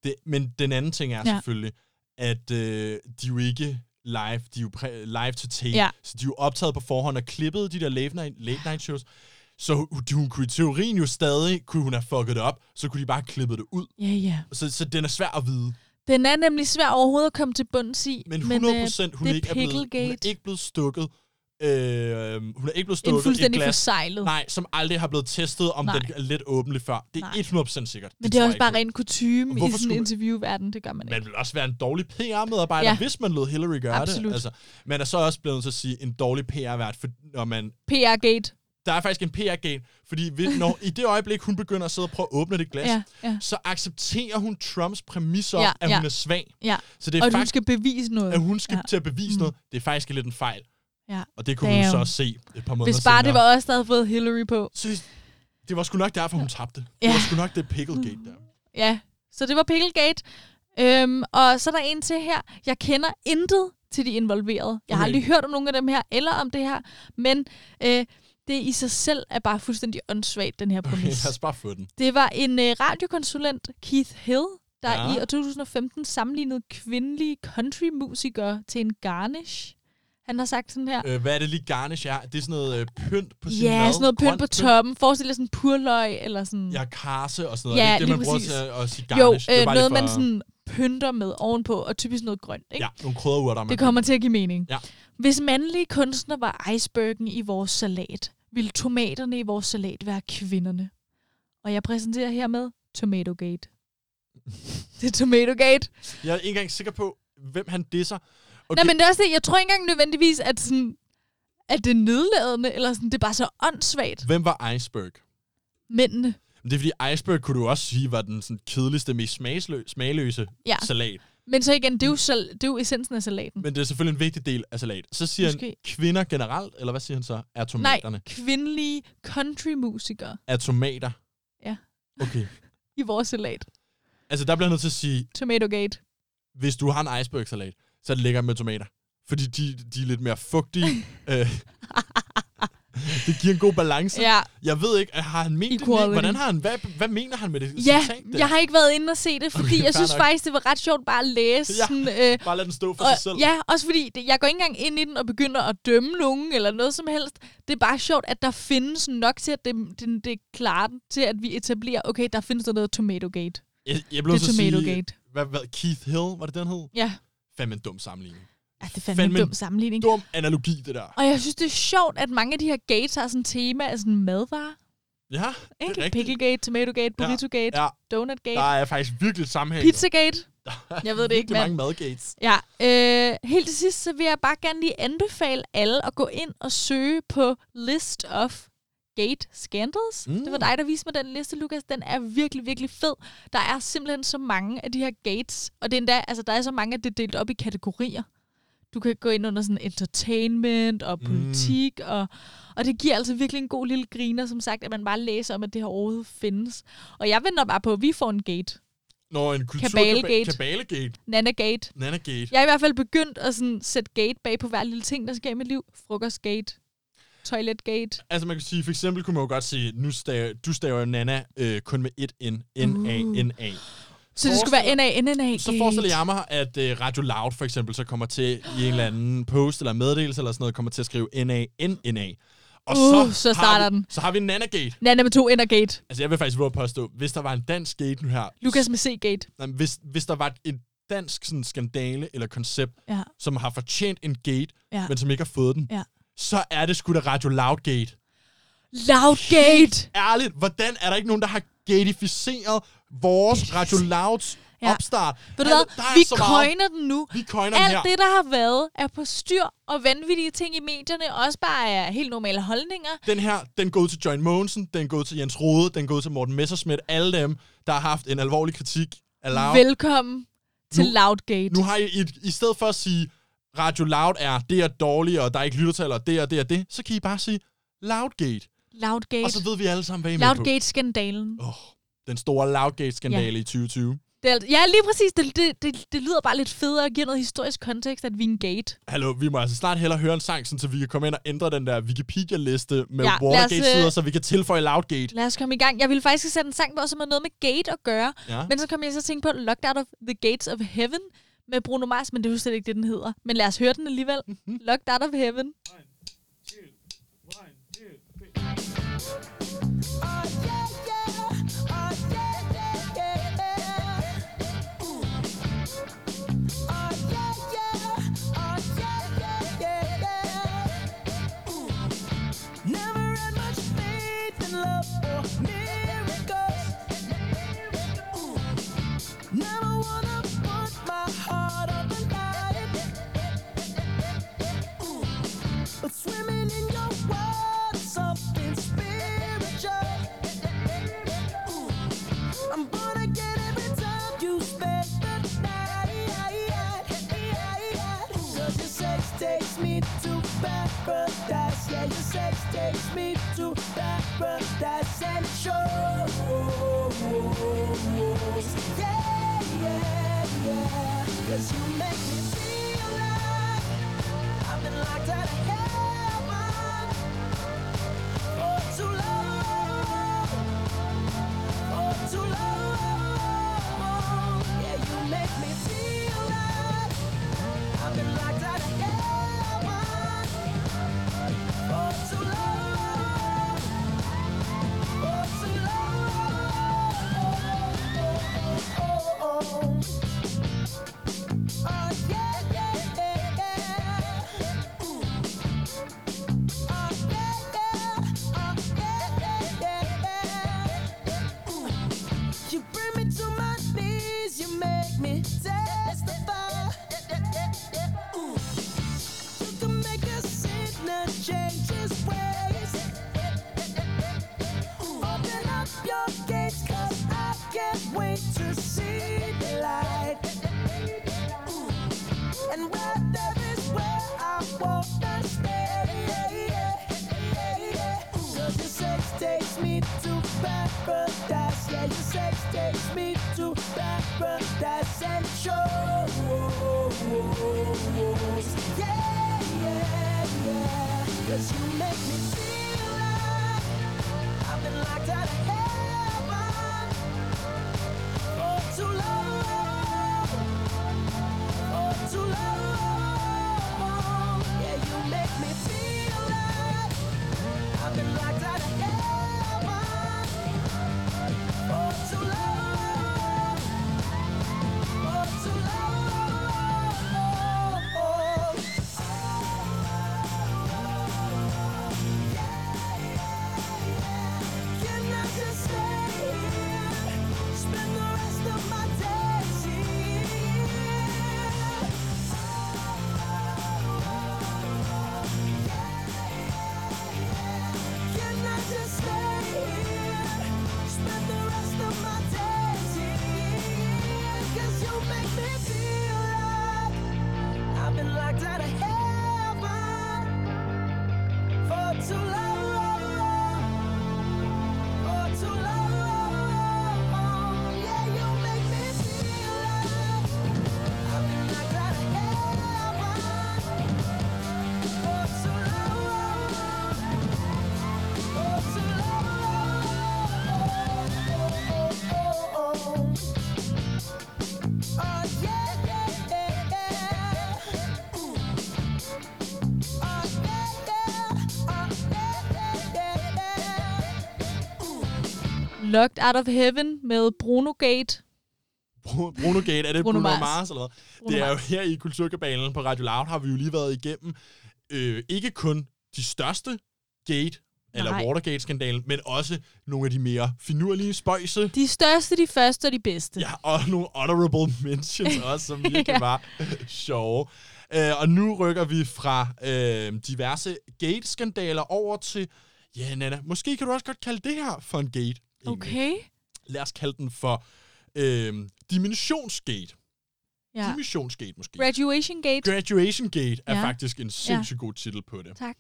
Det, men den anden ting er Ja. selvfølgelig, at øh, de jo ikke live, de er jo præ- live to tape, Ja. så de er jo optaget på forhånd og klippet de der late night, late night shows. Så hun, hun kunne i teorien jo stadig, kunne hun have fucket det op, så kunne de bare have klippet det ud. ja, ja. Så, så den er svær at vide. Den er nemlig svær overhovedet at komme til bunds i. Men 100 øh, procent, hun, det er ikke er blevet, hun er ikke blevet stukket. Øh, hun er ikke blevet en stukket et fuldstændig glas, forsejlet. nej, som aldrig har blevet testet, om Nej. den er let åbenlig før. Det er Nej. 100 procent sikkert. Men det er tror også bare ren kutume i sådan en interviewverden. Det gør man ikke. Man vil også være en dårlig PR-medarbejder. Ja. hvis man lod Hillary gøre Absolut. det. Altså, man er så også blevet nødt til at sige en dårlig PR-vært, for når man... PR-gate. Der er faktisk en PR-gate, fordi hvis, når, i det øjeblik, hun begynder at sidde og prøve at åbne det glas, Ja, ja. så accepterer hun Trumps præmis om, Ja, at ja. hun er svag. ja. Så det er Og du faktisk, skal bevise noget. at hun skal Ja. til at bevise Mm. noget. Det er faktisk lidt en fejl. Ja. Og det kunne vi jo så Damn. også se et par måneder Hvis bare det senere. var os, der havde fået Hillary på. Så det- det var sgu nok derfor, hun tabte. Det Ja. var sgu nok det Picklegate der. Ja, så det var Picklegate. Øhm, og så er der en til her. Jeg kender intet til de involverede. Jeg har Okay. aldrig hørt om nogen af dem her, eller om det her. Men øh, det i sig selv er bare fuldstændig åndssvagt, den her Okay, præmis. lad os bare få den. Det var en øh, radiokonsulent, Keith Hill, der Ja. ja. i år 2015 sammenlignede kvindelige countrymusikere til en garnish. Han har sagt sådan her. Øh, hvad er det lige garnish er? Det er sådan noget øh, pynt på sin Ja, mad. sådan noget pynt på toppen. Forestil dig sådan purløg, eller sådan... Ja, karse og sådan noget. Ja, det er det, man lige bruger præcis. til at, at sige jo, garnish. Det er øh, lige noget man for- sådan pynter med ovenpå, og typisk noget grønt, ikke? Ja, nogle krydderurter. man Det kommer til at give mening. Ja. Hvis mandlige kunstner var icebergen i vores salat, ville tomaterne i vores salat være kvinderne. Og jeg præsenterer hermed Tomatogate. det er Tomatogate. Jeg er ikke engang sikker på, hvem han disser. Okay. Nej, men det er også det. Jeg tror ikke engang nødvendigvis, at, sådan, at det er nedladende, eller sådan, det er bare så åndssvagt. Hvem var Iceberg? Mændene. Men det er fordi, Iceberg kunne du også sige, var den sådan kedeligste, mest smagslø- smagløse Ja. salat. Men så igen, det er jo, sal- det er jo essensen af salaten. Men det er selvfølgelig en vigtig del af salat. Så siger Måske. han kvinder generelt, eller hvad siger han så? Er Nej, tomaterne? kvindelige countrymusikere Er tomater? Ja. Okay. i vores salat. Altså, der bliver jeg nødt til at sige, Tomatogate. hvis du har en iceberg-salat, så er det lækkert med tomater. Fordi de, de er lidt mere fugtige. øh, det giver en god balance. Ja, Jeg ved ikke, har han ment det? Equality. Hvordan har han, hvad, hvad mener han med det ja citat der? jeg har ikke været inde og se det, fordi Okay, jeg synes nok. faktisk, det var ret sjovt bare at læse. Ja. Sådan, øh, Bare lad den stå for og, sig selv. ja, også fordi det, jeg går ikke engang ind i den og begynder at dømme nogen eller noget som helst. Det er bare sjovt, at der findes nok til, at det, det, det er klart til, at vi etablerer, okay, der findes der noget Tomatogate. Jeg, jeg blev Det er at sige, Tomatogate. hvad, hvad, Keith Hill, var det den hed? Ja, Fandme en dum sammenligning. Ja det er fandme, Fandme en dum sammenligning. Dum analogi, det der. Og jeg synes, det er sjovt, at mange af de her gates har sådan et tema af sådan madvarer. Ja, det er Ikke? Picklegate, Tomatogate, Burritogate, Ja, Donutgate, der er faktisk virkelig sammenhæng. Pizzagate. Jeg ved det ikke, Virkelig mange mand. madgates. Ja, øh, helt til sidst, så vil jeg bare gerne lige anbefale alle at gå ind og søge på List of Gate Scandals. Mm. Det var dig, der viste mig den liste, Lukas. Den er virkelig, virkelig fed. Der er simpelthen så mange af de her gates, og det er endda, altså, der er så mange, at det er delt op i kategorier. Du kan gå ind under sådan entertainment og Mm. politik, mm. og, og det giver altså virkelig en god lille griner, som sagt, at man bare læser om, at det her overhovedet findes. Og jeg venter bare på, at vi får en gate. Når en kultur... Kabalegate. Kabalegate. Nanagate. Nanagate. Jeg er i hvert fald begyndt at sådan, sætte gate bag på hver lille ting, der sker i mit liv. Frokostgate. Toiletgate. Altså man kan sige, for eksempel kunne man jo godt sige, nu staver, du staver jo Nana øh, kun med et N. N-A-N-A. Så det skulle være NA, Så forestiller jeg mig, at øh, Radio Loud for eksempel, så kommer til i en eller anden post eller meddelelse eller sådan noget, kommer til at skrive N-A-N-N-A. Og Uh, så starter har vi, den. Så har vi Nanagate. Nana med to Indergate. Altså jeg vil faktisk våge at påstå, hvis der var en dansk gate nu her, Lukas med C-gate. nej, hvis, hvis der var et dansk sådan, skandale eller koncept, Ja. som har fortjent en gate, Ja. men som ikke har fået den, Ja. så er det sgu da Radio Loud Gate. Loudgate. Ærligt, hvordan er der ikke nogen, der har gatificeret vores Radio Louds Ja. opstart? Ved du hvad? der Vi coiner den nu. Vi coiner den Alt her. det, der har været, er på styr og vanvittige ting i medierne, også bare er helt normale holdninger. Den her, den går ud til Join Mogensen, den går ud til Jens Rode, den går ud til Morten Messerschmidt, alle dem, der har haft en alvorlig kritik af Loud. Velkommen til Nu- Loudgate. Nu har I, i, i stedet for at sige, Radio Loud er, det er dårligt, og der er ikke lyttertal, og det er det og det, så kan I bare sige Loudgate. Loudgate. Og så ved vi alle sammen, hvad I. Loudgate-skandalen. Oh, den store Loudgate-skandale i 2020. Det er, ja, lige præcis. Det, det, det, det lyder bare lidt federe og giver noget historisk kontekst, at vi er en gate. Hallo, vi må altså snart hellere høre en sang, sådan, så vi kan komme ind og ændre den der Wikipedia-liste med Ja, ja, Watergate-sider, øh, så vi kan tilføje Loudgate. Lad os komme i gang. Jeg ville faktisk sætte en sang på, som har noget med gate at gøre. Ja. Men så kom jeg så til at tænke på Locked Out of the Gates of Heaven med Bruno Mars, men det er jo slet ikke det, den hedder. Men lad os høre den alligevel. Locked Out of Heaven. Never paradise and shows. Yeah, yeah, yeah. Cause you make me feel like I've been locked out of heaven Locked Out of Heaven med Bruno Gate. Bru- Bruno Gate, er det Bruno Bruno, Mars. Mars, eller hvad? Bruno Det er jo her i Kulturkabalen på Radio Loud, har vi jo lige været igennem øh, ikke kun de største gate, eller Nej. Watergate-skandalen, men også nogle af de mere finurlige spøjse. De største, de første og de bedste. Ja, og nogle honorable mentions også, som virkelig Ja. var sjove. Øh, og nu rykker vi fra øh, diverse gate-skandaler over til, ja, Nana, måske kan du også godt kalde det her for en gate. Egentlig. Okay. Lad os kalde den for øh, Dimensionsgate. Ja. Dimensionsgate måske. Graduation Gate. Graduation Gate er Ja. faktisk en sindssygt god titel på det. Tak.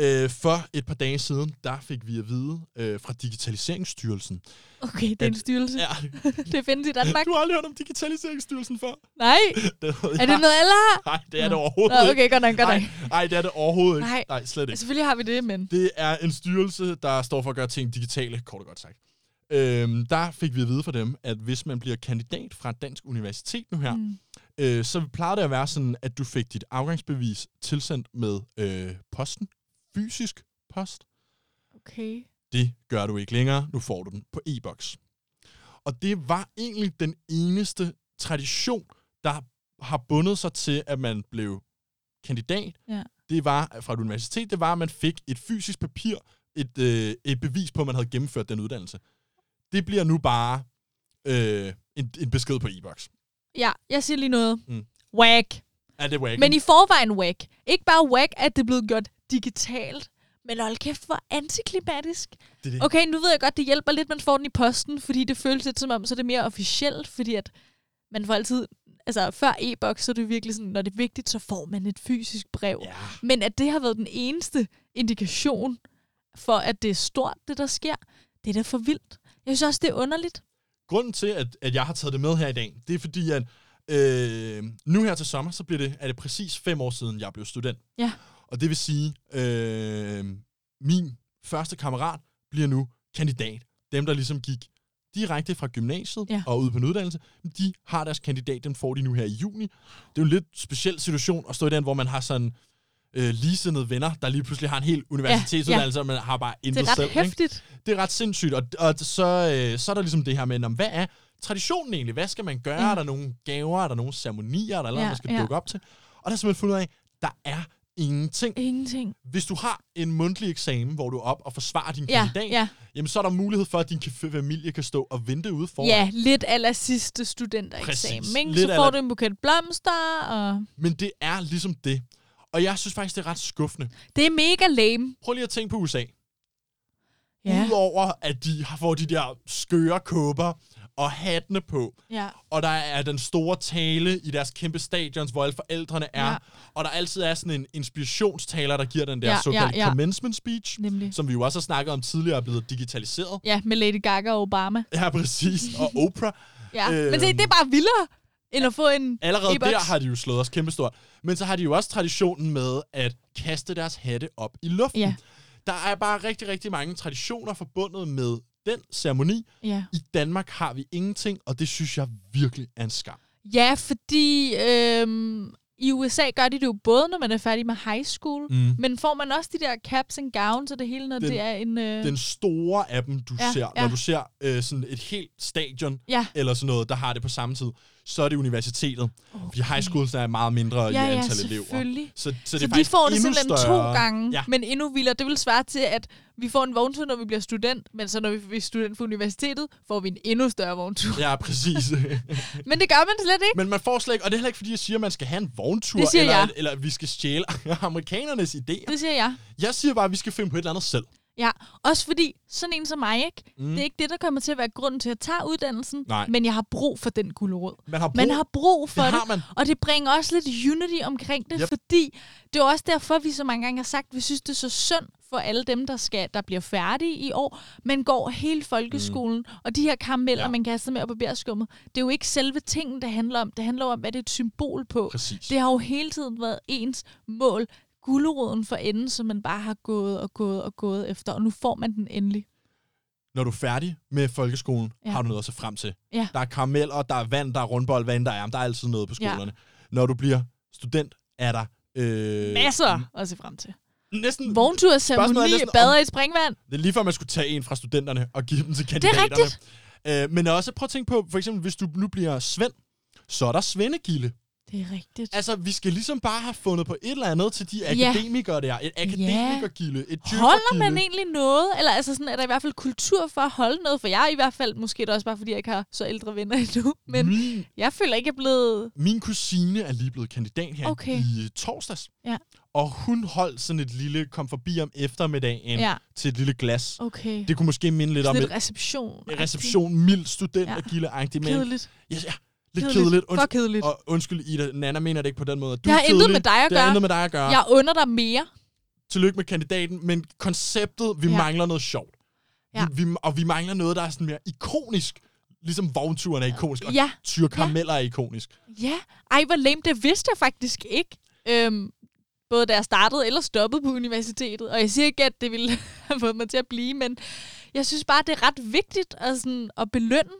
Øh, for et par dage siden, der fik vi at vide øh, fra Digitaliseringsstyrelsen. Okay, det er en styrelse. Ja, Det findes i Danmark. du har aldrig hørt om Digitaliseringsstyrelsen før? Nej. Det Er jeg. det noget, alle har? Nej, det er det overhovedet Nå, okay, godt nok, godt nok. Nej, nej, det er det overhovedet ikke. Nej. Nej, slet ikke. Selvfølgelig har vi det, men... Det er en styrelse, der står for at gøre ting digitale, kort og godt sagt. Øhm, der fik vi at vide fra dem, at hvis man bliver kandidat fra et dansk universitet nu her, Mm. øh, så plejer det at være sådan, at du fik dit afgangsbevis tilsendt med øh, posten. Fysisk post. Okay. Det gør du ikke længere. Nu får du den på e-boks. Og det var egentlig den eneste tradition, der har bundet sig til, at man blev kandidat. Ja. Det var fra et universitet, det var, at man fik et fysisk papir, et, øh, et bevis på, at man havde gennemført den uddannelse. Det bliver nu bare øh, en, en besked på e-boks. Ja, jeg siger lige noget. Mm. Whack. Er det wack? Men i forvejen whack. Ikke bare whack, at det er blevet gjort digitalt, men hold kæft, hvor antiklimatisk. det, er det. Okay, nu ved jeg godt, det hjælper lidt, man får den i posten, fordi det føles lidt som om, så er det mere officielt, fordi at man får altid, altså før e-boks, så er det virkelig sådan, når det er vigtigt, så får man et fysisk brev. Ja. Men at det har været den eneste indikation for, at det er stort, det der sker, det er da for vildt. Jeg synes også, det er underligt. Grunden til, at, at jeg har taget det med her i dag, det er fordi, at øh, nu her til sommer, så bliver det, er det præcis fem år siden, jeg blev student. Ja. Og det vil sige, øh, min første kammerat bliver nu kandidat. Dem, der ligesom gik direkte fra gymnasiet Ja. og ud på en uddannelse, de har deres kandidat, den får de nu her i juni. Det er jo en lidt speciel situation at stå i den, hvor man har sådan øh, ligesindede venner, der lige pludselig har en hel universitetsuddannelse, og man har bare Det intet er ret selv. ikke? hæftigt. det er ret sindssygt, og, og så, øh, så er der ligesom det her med, om, hvad er traditionen egentlig? Hvad skal man gøre? Ja. Er der nogle gaver? Er der nogle ceremonier, der, er noget, Ja, man skal ja. dukke op til? Og der er simpelthen fundet ud af, der er ingenting. Ingenting. Hvis du har en mundtlig eksamen, hvor du er op og forsvarer din Ja, kandidat, ja. jamen så er der mulighed for, at din familie kan stå og vente ude foran. Ja, lidt aller sidste studentereksamen. Præcis. Ikke? Lidt Så får la- du en buket blomster, og Men det er ligesom det. Og jeg synes faktisk, det er ret skuffende. det er mega lame. Prøv lige at tænke på USA. Ja. Udover at de har- får de der skøre kåber og hattene på, Ja. og der er den store tale i deres kæmpe stadions, hvor alle forældrene er, Ja. og der altid er sådan en inspirationstaler, der giver den der Ja, såkaldte ja. ja, commencement speech, Nemlig. som vi jo også har snakket om tidligere, er blevet digitaliseret. Ja, med Lady Gaga og Obama. Ja, præcis. Og Oprah. Ja. Øhm. Men se, det er bare vildere, end at få en Allerede e-boks. der har de jo slået os kæmpestort. Men så har de jo også traditionen med at kaste deres hatte op i luften. Ja. Der er bare rigtig, rigtig mange traditioner forbundet med den ceremoni. Ja. I Danmark har vi ingenting, og det synes jeg virkelig er en skam. Ja, fordi øhm, i USA gør de det jo både, når man er færdig med high school, Mm. men får man også de der caps and gowns og det hele, når Den- det er en... Øh, Den store af dem, du Ja, ser, ja. når du ser øh, sådan et helt stadion, ja. eller sådan noget, der har det på samme tid, så er det universitetet. Okay. Fordi high schools er meget mindre i Ja, ja, antal elever. selvfølgelig. Så, så, det så de får det simpelthen større. to gange, Ja. men endnu vildere. Det vil svare til, at vi får en vogntur, når vi bliver student, men så når vi bliver student for universitetet, får vi en endnu større vogntur. Ja, præcis. Men det gør man slet ikke. Men man får slet ikke, og det er heller ikke, fordi jeg siger, at man skal have en vogntur, eller, jeg. eller at vi skal stjæle amerikanernes idéer. Det siger jeg. Jeg siger bare, at vi skal finde på et eller andet selv. Ja, også fordi sådan en som mig, ikke? Mm. det er ikke det, der kommer til at være grunden til at tage uddannelsen, Nej. men jeg har brug for den gulerod. Man har brug, Man har brug for det det, man. og det bringer også lidt unity omkring det, Yep. fordi det er også derfor, vi så mange gange har sagt, at vi synes, det er så synd for alle dem, der skal der bliver færdige i år, men går hele folkeskolen, mm. og de her karameller, ja. Ja. man kaster med op på bærskummet, det er jo ikke selve tingen, det handler om. Det handler om, hvad det er et symbol på. Præcis. Det har jo hele tiden været ens mål, gulderoden for enden, som man bare har gået og gået og gået efter, og nu får man den endelig. Når du er færdig med folkeskolen, Ja. ja. har du noget at se frem til. Ja. Der er karameller, der er vand, der er rundbold, hvad end der er. Der er altid noget på Ja. skolerne. Når du bliver student, er der... Øh, Masser at se frem til. næsten... Er næsten om- bader i springvand. Det er lige før, man skulle tage en fra studenterne og give dem til kandidaterne. rigtigt. Øh, men også prøv at tænke på, for eksempel, hvis du nu bliver Svend, så er der Svendegilde. Det er rigtigt. Altså, vi skal ligesom bare have fundet på et eller andet til de Ja. akademikere der. Et akademikergilde, et Holder man egentlig noget? Eller altså sådan, er der i hvert fald kultur for at holde noget? For jeg er i hvert fald, måske det også bare, fordi jeg ikke har så ældre venner endnu, men Min, jeg føler ikke, jeg er blevet... min kusine er lige blevet kandidat her Okay. i torsdags. Ja. Og hun holdt sådan et lille, kom forbi om eftermiddagen Ja, til et lille glas. okay. Det kunne måske minde lidt om Sådan et, reception. en reception, mild studentergilde-agtigt. Men, Kedeligt. ja, ja, lidt kedeligt. For kedeligt. Og undskyld, Ida, Nana mener det ikke på den måde. Du Det har er intet med dig at Det har gøre. intet med dig at gøre. Jeg under dig mere. Tillykke med kandidaten, men konceptet, vi Ja. mangler noget sjovt. Ja. Vi, vi, og vi mangler noget, der er sådan mere ikonisk. Ligesom vognturen er ikonisk, og Ja, tyre karameller er ikonisk. ja. Ej, hvor lame. Det vidste jeg faktisk ikke. Øhm, både da jeg startede eller stoppede på universitetet. Og jeg siger ikke, at det ville have fået mig til at blive, men jeg synes bare, det er ret vigtigt at, sådan, at belønne,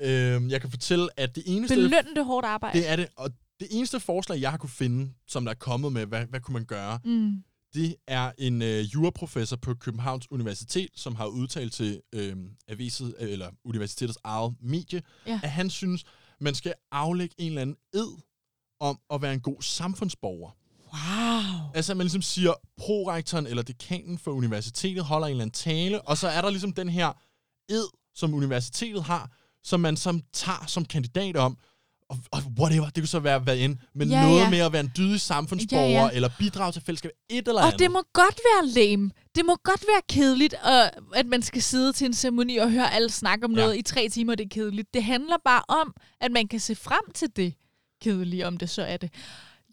Øhm, jeg kan fortælle, at det eneste, belønne det hårde arbejde. det er det, og det eneste forslag, jeg har kunne finde, som der er kommet med, hvad, hvad kunne man gøre, Mm. det er en øh, juraprofessor på Københavns Universitet, som har udtalt til øh, aviset, øh, eller universitetets eget medie, Ja. at han synes, man skal aflægge en eller anden ed om at være en god samfundsborger. Wow. Altså, man ligesom siger, prorektoren eller dekanen for universitetet holder en eller anden tale, og så er der ligesom den her ed, som universitetet har, som man som tager som kandidat om, og, og whatever, det kunne så være hvad end, men Ja, noget ja. med at være en dydig samfundsborger, Ja, ja. eller bidrage til fællesskabet, et eller Og andet. det må godt være lame. Det må godt være kedeligt, og at man skal sidde til en ceremoni og høre alle snakke om Ja. noget i tre timer, det er kedeligt. Det handler bare om, at man kan se frem til det kedelige, om det så er det.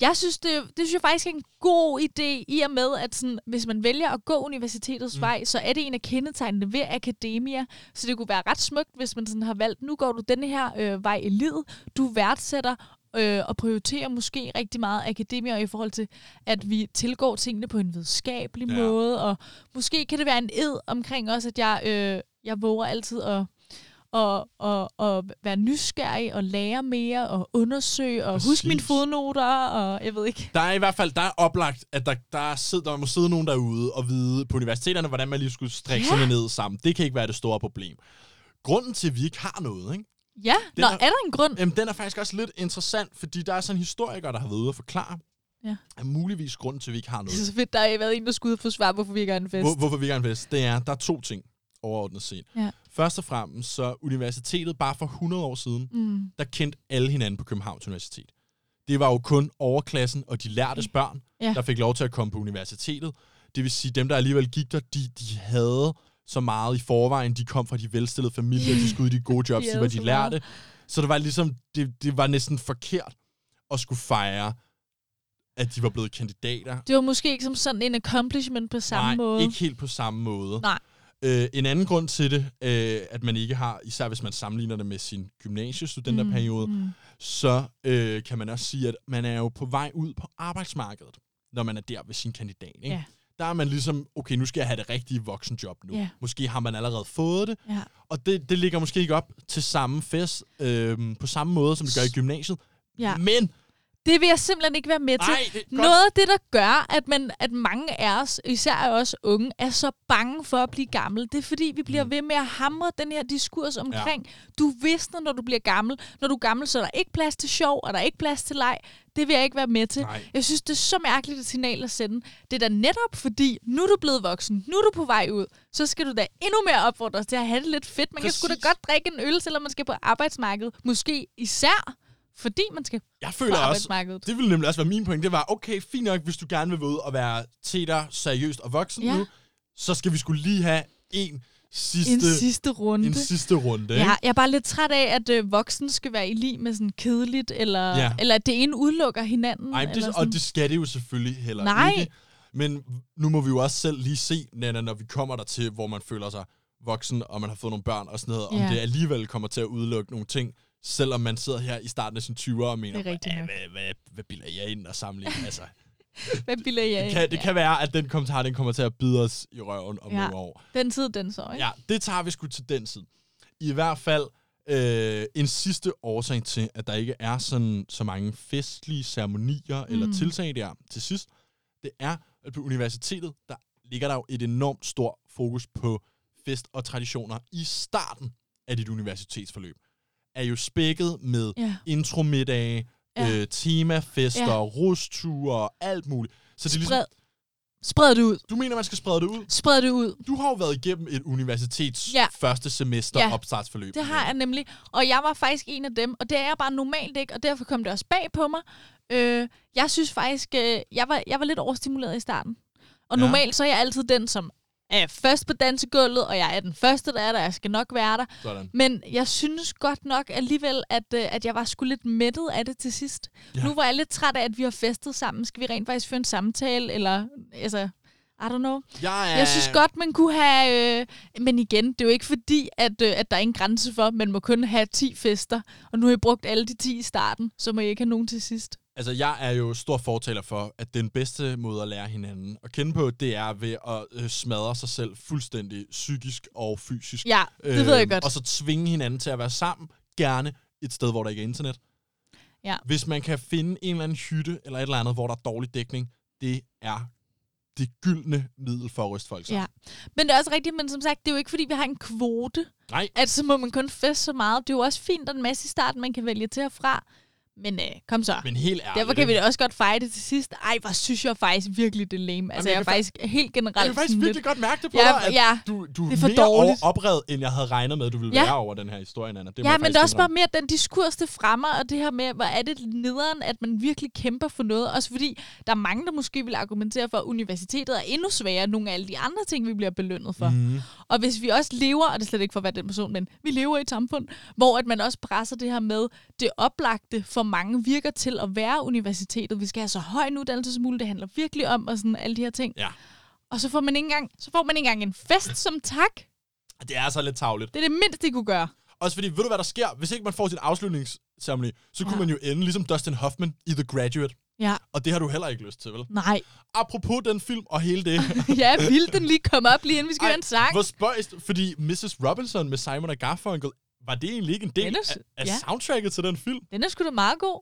Jeg synes, det, det synes jeg faktisk er en god idé, i og med, at sådan, hvis man vælger at gå universitetets Mm. vej, så er det en af kendetegnene ved akademia. Så det kunne være ret smukt, hvis man sådan har valgt, nu går du denne her øh, vej i livet. Du værdsætter øh, og prioriterer måske rigtig meget akademia i forhold til, at vi tilgår tingene på en videnskabelig ja. måde, og måske kan det være en ed omkring også, at jeg, øh, jeg våger altid at og, og, og være nysgerrig og lære mere og undersøge og Præcis. huske mine fodnoter og jeg ved ikke. Der er i hvert fald der er oplagt, at der, der, sidder, der må sidde nogen derude og vide på universiteterne, hvordan man lige skulle strikke Ja. sådan ned sammen. Det kan ikke være det store problem. Grunden til, at vi ikke har noget, ikke? Ja, Den Nå, er- er der en grund? Jamen, den er faktisk også lidt interessant, fordi der er sådan en historiker, der har været ude at forklare, Ja. at muligvis grunden til, at vi ikke har Det noget. er så fedt, der har været en, der skulle ud for svar, hvorfor vi ikke har en fest. Hvor, hvorfor vi ikke har en fest, det er, der er to ting overordnet set. Ja. Først og fremmest, så universitetet bare for 100 år siden, Mm. der kendte alle hinanden på Københavns Universitet. Det var jo kun overklassen og de lærtes børn, Ja. der fik lov til at komme på universitetet. Det vil sige, dem, der alligevel gik der, de, de havde så meget i forvejen. De kom fra de velstillede familier, de skulle ud i de gode jobs, De de var de lærte. Så det var ligesom, det, det var næsten forkert at skulle fejre, at de var blevet kandidater. Det var måske ikke som sådan en accomplishment på samme Nej, måde. ikke helt på samme måde. Nej. Øh, en anden grund til det, øh, at man ikke har, især hvis man sammenligner det med sin gymnasiestudenterperiode, Mm, mm. så øh, kan man også sige, at man er jo på vej ud på arbejdsmarkedet, når man er der ved sin kandidat. Ikke? Ja. Der er man ligesom, okay, nu skal jeg have det rigtige voksenjob nu. Ja. Måske har man allerede fået det, Ja. og det, det ligger måske ikke op til samme fest, øh, på samme måde, som det gør i gymnasiet. Ja. Men, Det vil jeg simpelthen ikke være med til. nej, det. Noget af det, der gør, at, man, at mange af os, især os unge, er så bange for at blive gammel, det er fordi, vi bliver Mm. ved med at hamre den her diskurs omkring, ja. du visner, når du bliver gammel. Når du er gammel, så er der ikke plads til sjov, og der er ikke plads til leg. Det vil jeg ikke være med til. Nej. Jeg synes, det er så mærkeligt et signal at sende. Det er da netop fordi, nu er du blevet voksen, nu er du på vej ud, så skal du da endnu mere opfordres til at have det lidt fedt. Man Præcis. kan sgu da godt drikke en øl, selvom man skal på arbejdsmarkedet. Måske især, fordi man skal Jeg på føler også, arbejdsmarkedet. det ville nemlig også være min point, det var, okay, fint nok, hvis du gerne vil ude og være dig seriøst og voksen Ja. nu, så skal vi skulle lige have en sidste, En sidste runde. en sidste runde. Ja, jeg er bare lidt træt af, at øh, voksen skal være i lige med sådan kedeligt, eller, Ja. eller at det ene udelukker hinanden. Ej, det, og det skal det jo selvfølgelig heller Nej. ikke. Men nu må vi jo også selv lige se, Nana, når vi kommer der til, hvor man føler sig voksen, og man har fået nogle børn og sådan noget, Ja. om det alligevel kommer til at udelukke nogle ting, selvom man sidder her i starten af sin 20'er og mener, Det er hvad, hvad, hvad, hvad bilder jeg ind og sammenligne? altså, Hvad bilder jeg det, ind? kan, det Ja. kan være, at den kommentar, den kommer til at bide os i røven om Ja. nogle år. Den tid, den så, ikke? Ja, det tager vi sgu til den side. I hvert fald øh, en sidste årsag til, at der ikke er sådan så mange festlige ceremonier mm. eller tiltag der til sidst, det er, at på universitetet, der ligger der jo et enormt stort fokus på fest og traditioner i starten af dit universitetsforløb. Er jo spækket med Ja. intromiddage, Ja. øh, temafester, Ja. rusture og alt muligt. Så det er ligesom, Spred, det ud. du mener, man skal sprede det ud? Spred det ud. Du har jo været igennem et universitets Ja. første semester Ja. opstartsforløb. Det har jeg nemlig. Og jeg var faktisk en af dem, og det er jeg bare normalt ikke, og derfor kom det også bag på mig. Øh, jeg synes faktisk, øh, jeg, var, jeg var lidt overstimuleret i starten. Og Ja. normalt så er jeg altid den, som er først på dansegulvet, og jeg er den første, der er der. Jeg skal nok være der. Sådan. Men jeg synes godt nok alligevel, at, øh, at jeg var sgu lidt mættet af det til sidst. Ja. Nu var jeg lidt træt af, at vi har festet sammen. Skal vi rent faktisk føre en samtale, eller altså... I don't know. Jeg, er, Jeg synes godt, man kunne have... Øh, men igen, det er jo ikke fordi, at, øh, at der er ingen grænse for, man må kun have 10 fester. Og nu har I brugt alle de 10 i starten, så må I ikke have nogen til sidst. Altså, jeg er jo stor fortaler for, at den bedste måde at lære hinanden at kende på, det er ved at øh, smadre sig selv fuldstændig psykisk og fysisk. Ja, det ved jeg Øhm, godt. Og så tvinge hinanden til at være sammen, gerne et sted, hvor der ikke er internet. Ja. Hvis man kan finde en eller anden hytte eller et eller andet, hvor der er dårlig dækning, det er det gyldne middel for at ryste folk sammen. Ja. Men det er også rigtigt, men som sagt, det er jo ikke fordi, vi har en kvote. Nej, At så må man kun feste så meget. Det er jo også fint, at en masse i starten, man kan vælge til og fra. Men øh, kom så. men helt ærligt. Derfor kan vi da også godt fejre det til sidst. Ej, hvor synes jeg faktisk virkelig, det er lame. Altså, jeg jeg, er fa- faktisk helt generelt Jeg kan faktisk virkelig lidt... godt mærke det på Ja, dig, at ja. du, du Det er, for mere dårligt. oprevet, end jeg havde regnet med, du ville Ja. være over den her historie, Anna. Det Ja, men det er også bare mere den diskurs, det fremmer, og det her med, hvor er det nederen, at man virkelig kæmper for noget. Også fordi, der er mange, der måske vil argumentere for, at universitetet er endnu sværere end nogle af alle de andre ting, vi bliver belønnet for. Mhm. Og hvis vi også lever, og det er slet ikke for at være den person, men vi lever i et samfund, hvor at man også presser det her med, det oplagte for mange virker til at være universitetet. Vi skal have så høj en uddannelse som muligt, det handler virkelig om, og sådan alle de her ting. Ja. Og så får man ikke engang, så får man ikke engang en fest som tak. Det er altså lidt tavligt. Det er det mindste, de kunne gøre. Også fordi, ved du hvad der sker? Hvis ikke man får sin afslutningsceremoni, så kunne Ja. man jo ende ligesom Dustin Hoffman i The Graduate. Ja, Og det har du heller ikke lyst til, vel? nej. Apropos den film og hele det. ja, vil den lige komme op, lige inden vi skal Ej, høre en sang? Hvor spøjst, fordi Mrs. Robinson med Simon og Garfunkel, var det egentlig ikke en del er af, af ja. soundtracket til den film? Den er sgu da meget god.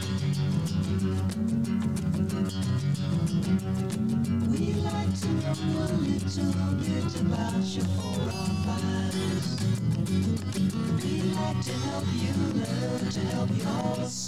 help you learn to help yourself.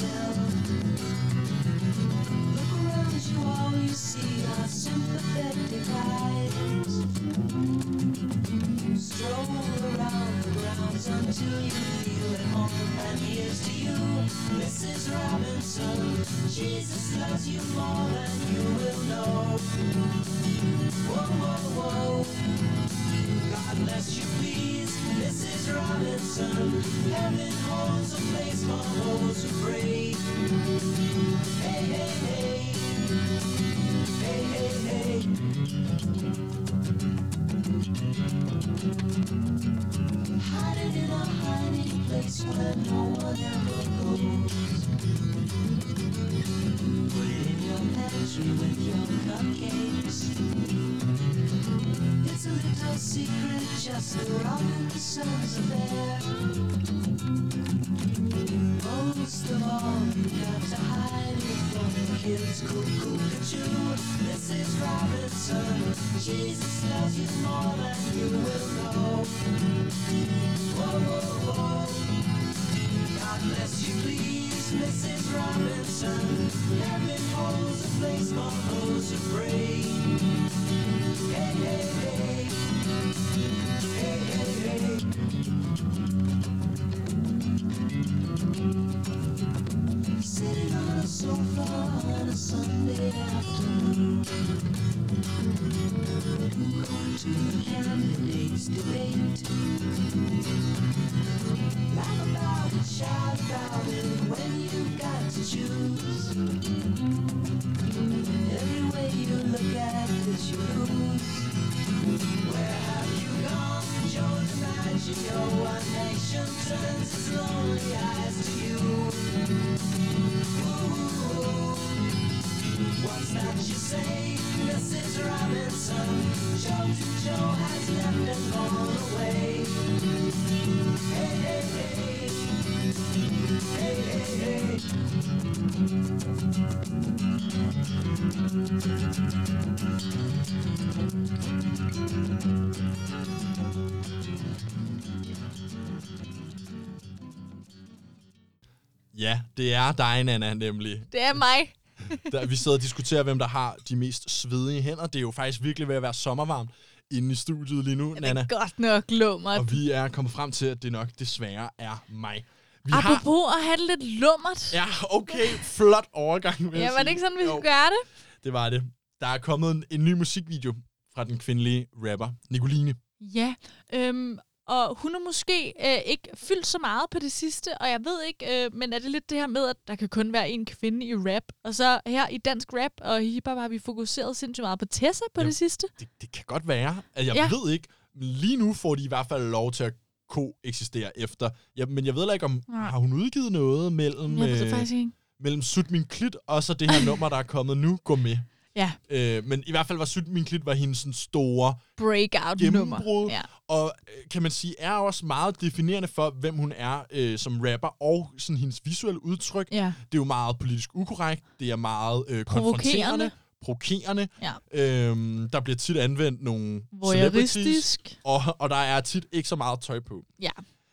Det er dig, Nana, nemlig. Det er mig. Der, vi sidder og diskuterer, hvem der har de mest svedige hænder. Det er jo faktisk virkelig ved at være sommervarmt inde i studiet lige nu, Det Nana. er godt nok lummert. Og vi er kommet frem til, at det nok desværre er mig. Vi Apropos at have det lidt lummert. Ja, okay. Flot overgang, vil Ja, jeg var det ikke sådan, vi skulle gøre det? Det var det. Der er kommet en, en ny musikvideo fra den kvindelige rapper, Nicoline. Ja, øhm, og hun har måske øh, ikke fyldt så meget på det sidste, og jeg ved ikke, øh, men er det lidt det her med, at der kan kun være en kvinde i rap, og så her i dansk rap og hiphop har vi fokuseret sindssygt meget på Tessa på Ja. det sidste. Det, det kan godt være, at jeg Ja. ved ikke, lige nu får de i hvert fald lov til at koexistere efter. Ja, men jeg ved ikke, om Nej. har hun udgivet noget mellem, Jeg ved det øh, faktisk ikke. mellem Sut Min Klit og så det her nummer, der er kommet nu, gå med. Ja, Øh, men i hvert fald var Sut Min Klit var hendes sådan store breakout-nummer. Ja. og øh, kan man sige, er også meget definerende for, hvem hun er øh, som rapper, og sådan hendes visuelle udtryk. ja, Det er jo meget politisk ukorrekt, det er meget øh, konfronterende, provokerende. ja. Øhm, der bliver tit anvendt nogle celebrities, og, og der er tit ikke så meget tøj på. Ja,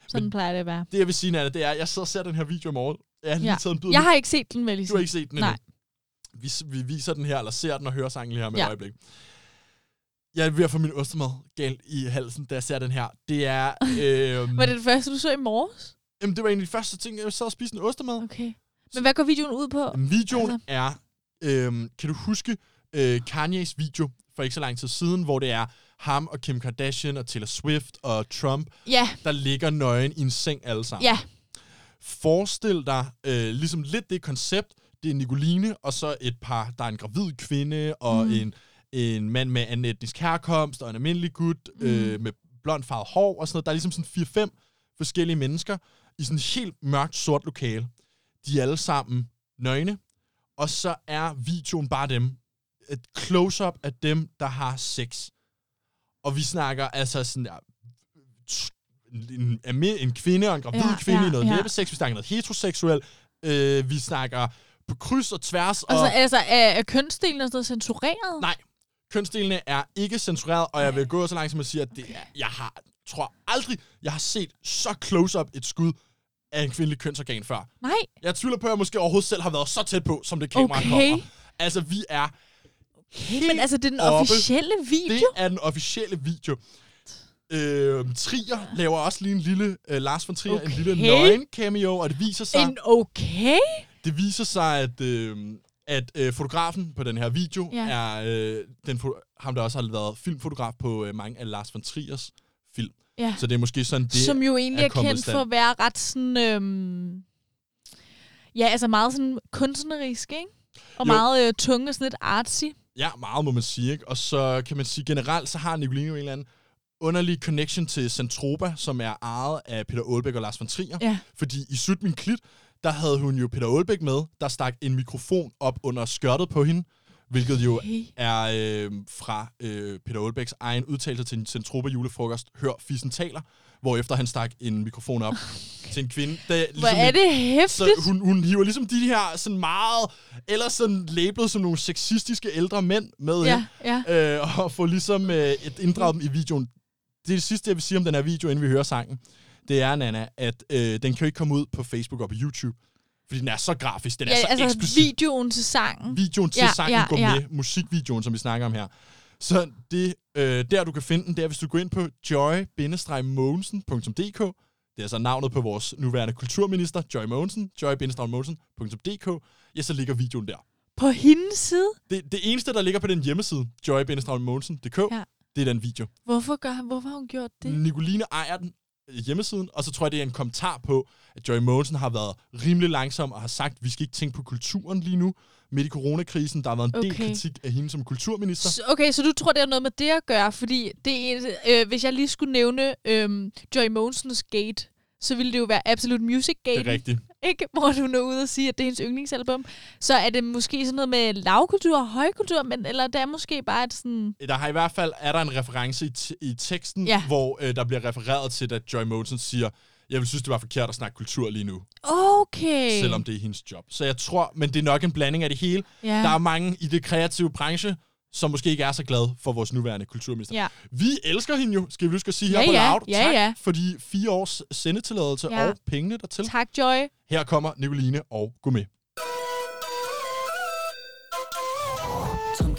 sådan Men- plejer det at være. Det jeg vil sige, Nana, det er, at jeg sidder og ser den her video i morgen. Jeg har lige Ja. taget en bid. Jeg har ikke set den, vel Du har ikke set den endnu. Nej. Vi, vi viser den her, eller ser den og hører sangen lige her med Ja. et øjeblik. Jeg er ved at få min ostemad galt i halsen, da jeg ser den her. Det er... Øhm, Var det det første, du så i morges? Jamen, det var en af de første ting, jeg sad og spiste en ostemad. Okay. Men hvad går videoen ud på? Jamen, videoen Altså- er... Øhm, kan du huske øh, Kanye's video for ikke så lang tid siden, hvor det er ham og Kim Kardashian og Taylor Swift og Trump, Ja, der ligger nøgen i en seng alle sammen. ja, Forestil dig øh, ligesom lidt det koncept. Det er Nicoline, og så et par, der er en gravid kvinde, og Mm. en, en mand med anden etnisk herkomst, og en almindelig gut mm. øh, med blond farvet hår og sådan noget. Der er ligesom sådan 4-5 forskellige mennesker i sådan et helt mørkt sort lokale. De er alle sammen nøgne, og så er videoen bare dem. Et close-up af dem, der har sex. Og vi snakker altså sådan der, en, en, en kvinde og en gravid Ja, kvinde ja, i noget ja. læbesex. Vi snakker noget heteroseksuelt. Øh, vi snakker på kryds og tværs. Og så og altså, er, er kønsdelen og sådan noget censureret? Nej, kønsdelene er ikke censureret, og jeg vil gå så langt som at sige, at det er, jeg har, tror aldrig, jeg har set så close-up et skud af en kvindelig kønsorgan før. Nej. Jeg tvivler på, at jeg måske overhovedet selv har været så tæt på, som det kamera Okay. kommer. Altså, vi er helt Men altså, det er den oppe. officielle video? Det er den officielle video. Øh, Trier laver også lige en lille, øh, Lars von Trier, en lille Okay. nøgen cameo, og det viser sig, En okay? Det viser sig at, øh, at øh, fotografen på den her video Ja. er øh, den, ham, der også har været filmfotograf på øh, mange af Lars von Triers film. Ja. Så det er måske sådan, det Som jo egentlig er er, kendt stand. for at være ret sådan... Øhm, ja, altså meget sådan kunstnerisk, ikke? Og Jo. meget øh, tung og sådan lidt artsy. Ja, meget må man sige. Ikke? Og så kan man sige generelt, så har Nicoline jo en eller anden underlig connection til Centropa, som er ejet af Peter Aalbæk og Lars von Trier. Ja. Fordi i Sut Min Klit, der havde hun jo Peter Aalbæk med, der stak en mikrofon op under skørtet på hende, hvilket jo Okay. er øh, fra øh, Peter Aalbæks egen udtalelse til en Centropa julefrokost, Hør Fissen taler, hvor efter han stak en mikrofon op til en kvinde. Der, Hvor er det hæftigt? så hun, hun hiver ligesom de her sådan meget, eller sådan lablet som nogle sexistiske ældre mænd med Ja, ind, ja. øh, og får ligesom øh, et inddraget dem i videoen. Det er det sidste, jeg vil sige om den her video, inden vi hører sangen. Det er, Nana, at øh, den kan jo ikke komme ud på Facebook og på YouTube. Fordi den er så grafisk, den er ja så altså eksplicit. videoen til sangen. Videoen til Ja, sangen ja, går ja. med, musikvideoen, som vi snakker om her. Så det, øh, der du kan finde den, det er, hvis du går ind på joy-mogensen.dk. Det er altså navnet på vores nuværende kulturminister, Joy Mogensen, joy-mogensen.dk. Ja, så ligger videoen der. På hendes side? Det, det eneste, der ligger på den hjemmeside, joy-mogensen.dk, Ja. det er den video. Hvorfor, gør hvorfor har hun gjort det? Nicoline ejer den hjemmesiden, og så tror jeg, det er en kommentar på, at Joy Mogensen har været rimelig langsom og har sagt, at vi skal ikke tænke på kulturen lige nu, midt i coronakrisen. Der har været en del Okay. kritik af hende som kulturminister. Så- Okay, så du tror, det har noget med det at gøre, fordi det er, øh, hvis jeg lige skulle nævne øh, Joy Monsens Gate, så ville det jo være Absolute Music Det Gate, er rigtigt. Ikke? Hvor du er ude og sige, at det er hendes yndlingsalbum. Så er det måske sådan noget med lavkultur og højkultur, men, eller det er måske bare et sådan... Der har i hvert fald er der en reference i, i teksten, Ja. hvor øh, der bliver refereret til, at Joy Mogensen siger, jeg vil synes, det var forkert at snakke kultur lige nu, Okay. selvom det er hendes job. Så jeg tror, men det er nok en blanding af det hele. Ja. Der er mange i det kreative branche, som måske ikke er så glade for vores nuværende kulturminister. Ja. Vi elsker hende jo, skal vi huske at sige her Ja, på ja. Loud. Ja, tak ja. for de fire års sendetilladelse Ja. og pengene dertil. Tak, Joy. Her kommer Nicoline og gå med.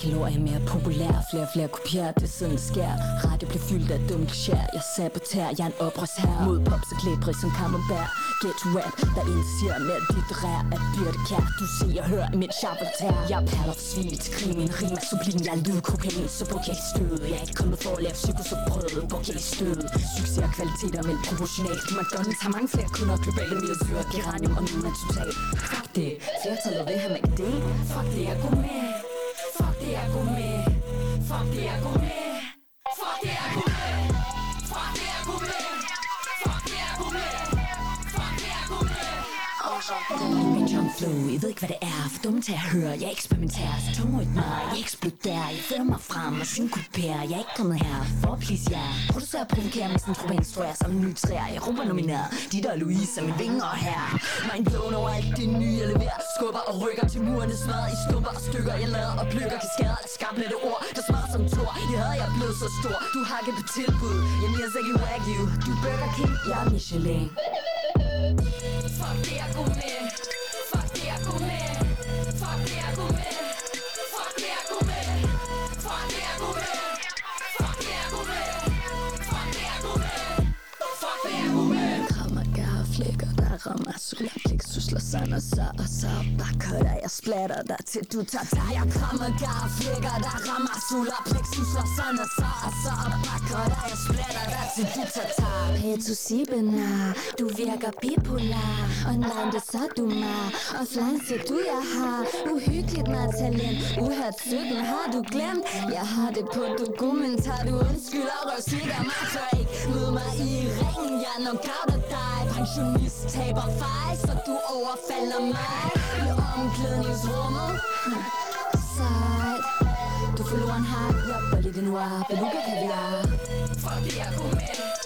Kalorier mere populær Flere og flere kopierer det er sådan det sker. Radio bliver fyldt af dumme klichéer Jeg saboterer, jeg er en oprørsherre Mod pop så klæbrig som camembert. Get rap, der indsiger med litterær At Birte Kær, du ser og hører imens jeg voltaire Jeg perler for svin til krig. Min rim er sublim, jeg er lydkokain Så bruger jeg ikke stød Jeg er ikke kommet for at lave psyko, så brød Bruger jeg ikke stød Succes og kvaliteter, men proportionalt. McDonald's har mange flere kunder. Globale miljøsyre, geranium og min er total. Fuck det, flertallet vil have McD Fuck det, jeg går med. Min flow, jeg ved ikke hvad det er. For dumme til at høre, jeg eksperimenterer. Så tung ud mig, jeg eksploderer. Jeg fører mig frem. Og synkoperer Jeg er ikke kommet her for at please jer. Producerer og provokerer med sådan en truppe instruerer. Som en ny træer, jeg råber nomineret. Dit og Louise som en vinger her. Mind blown over alt det nye, jeg leverer. Skubber og rykker til murene. Smadret i stumper og stykker. Jeg lader og pløkker kaskader. Af skarplette ord Der smadrer som tor Jeg havde jeg blevet så stor. Du har ikke på tilbud. Jeg er mere sikker wagyu Du Burger King, jeg er Michelin. Fuck det, jeg god med rammer Solar, plexus, slår sand og så og så jeg splatter dig til du tager dig. Jeg krammer, gar, flækker, der rammer Solar, plexus, slår sand og så og så jeg splatter dig til du tager dig Petu Sibenar, du virker bipolar Online, det så du mig. Offline siger du, jeg har Uhyggeligt med talent. Uhørt 17 har du glemt. Jeg har det på dokumentar Du undskylder og slikker mig Tør ikke møde mig i ringen. Jeg nok knockouter dig. Pensionist taber dig Så du overfalder mig. I omklædningsrummet. Sejt. Du forloren har Jeg bør lige din rap Jeg lukker kaviar Fuck det, jeg kunne med.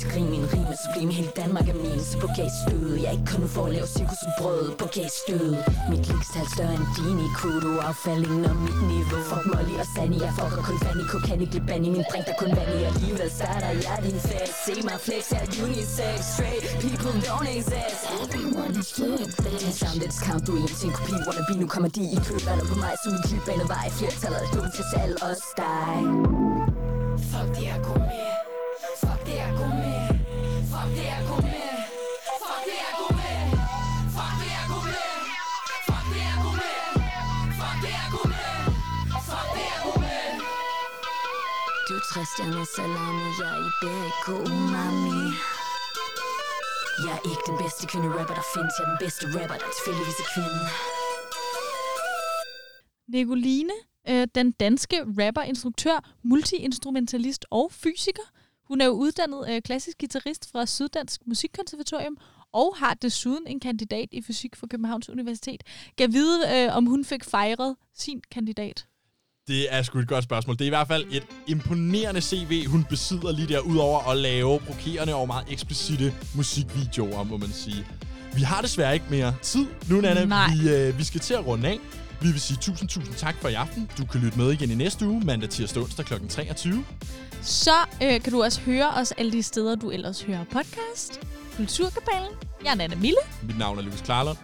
Perler grin Min rime er sublim Hele Danmark er min. Så på gays stød Jeg er ikke kun for at lave cirkus og brød På gays stød Mit ligestal større end din i Kudo. Affaldingen om mit niveau. Fuck Molly og Sandy Jeg fucker kun Fanny Kokain ikke band i Min drink der kun vand i. Alligevel starter jeg din fest. Se mig flex jeg er unisex. Straight people don't exist. Everyone is fluid bitch Samt et skam du er en til kopi Wannabe. Nu kommer de i kølvandet på mig Som en klipbane vej. Flertallet er dumt til salg Os dig. Fuck de jeg går Christian og salami Jeg er i Iberico umami Jeg er ikke den bedste kvinde rapper der findes Jeg er den bedste rapper der tilfældigvis er kvinde Nicoline, øh, den danske rapper, instruktør, multiinstrumentalist og fysiker. Hun er jo uddannet øh, klassisk guitarist fra Syddansk Musikkonservatorium og har desuden en kandidat i fysik fra Københavns Universitet. Kan vide, øh, om hun fik fejret sin kandidat. Det er sgu et godt spørgsmål. Det er i hvert fald et imponerende CV, hun besidder lige der, udover at lave provokerende og meget eksplicite musikvideoer, må man sige. Vi har desværre ikke mere tid nu, Nana. Nej. Vi, øh, vi skal til at runde af. Vi vil sige tusind, tusind tak for i aften. Du kan lytte med igen i næste uge, mandag, tirsdag, onsdag kl. 23. Så øh, kan du også høre os alle de steder, du ellers hører podcast. Kulturkabalen. Jeg er Nana Mille. Mit navn er Louis Klarlund.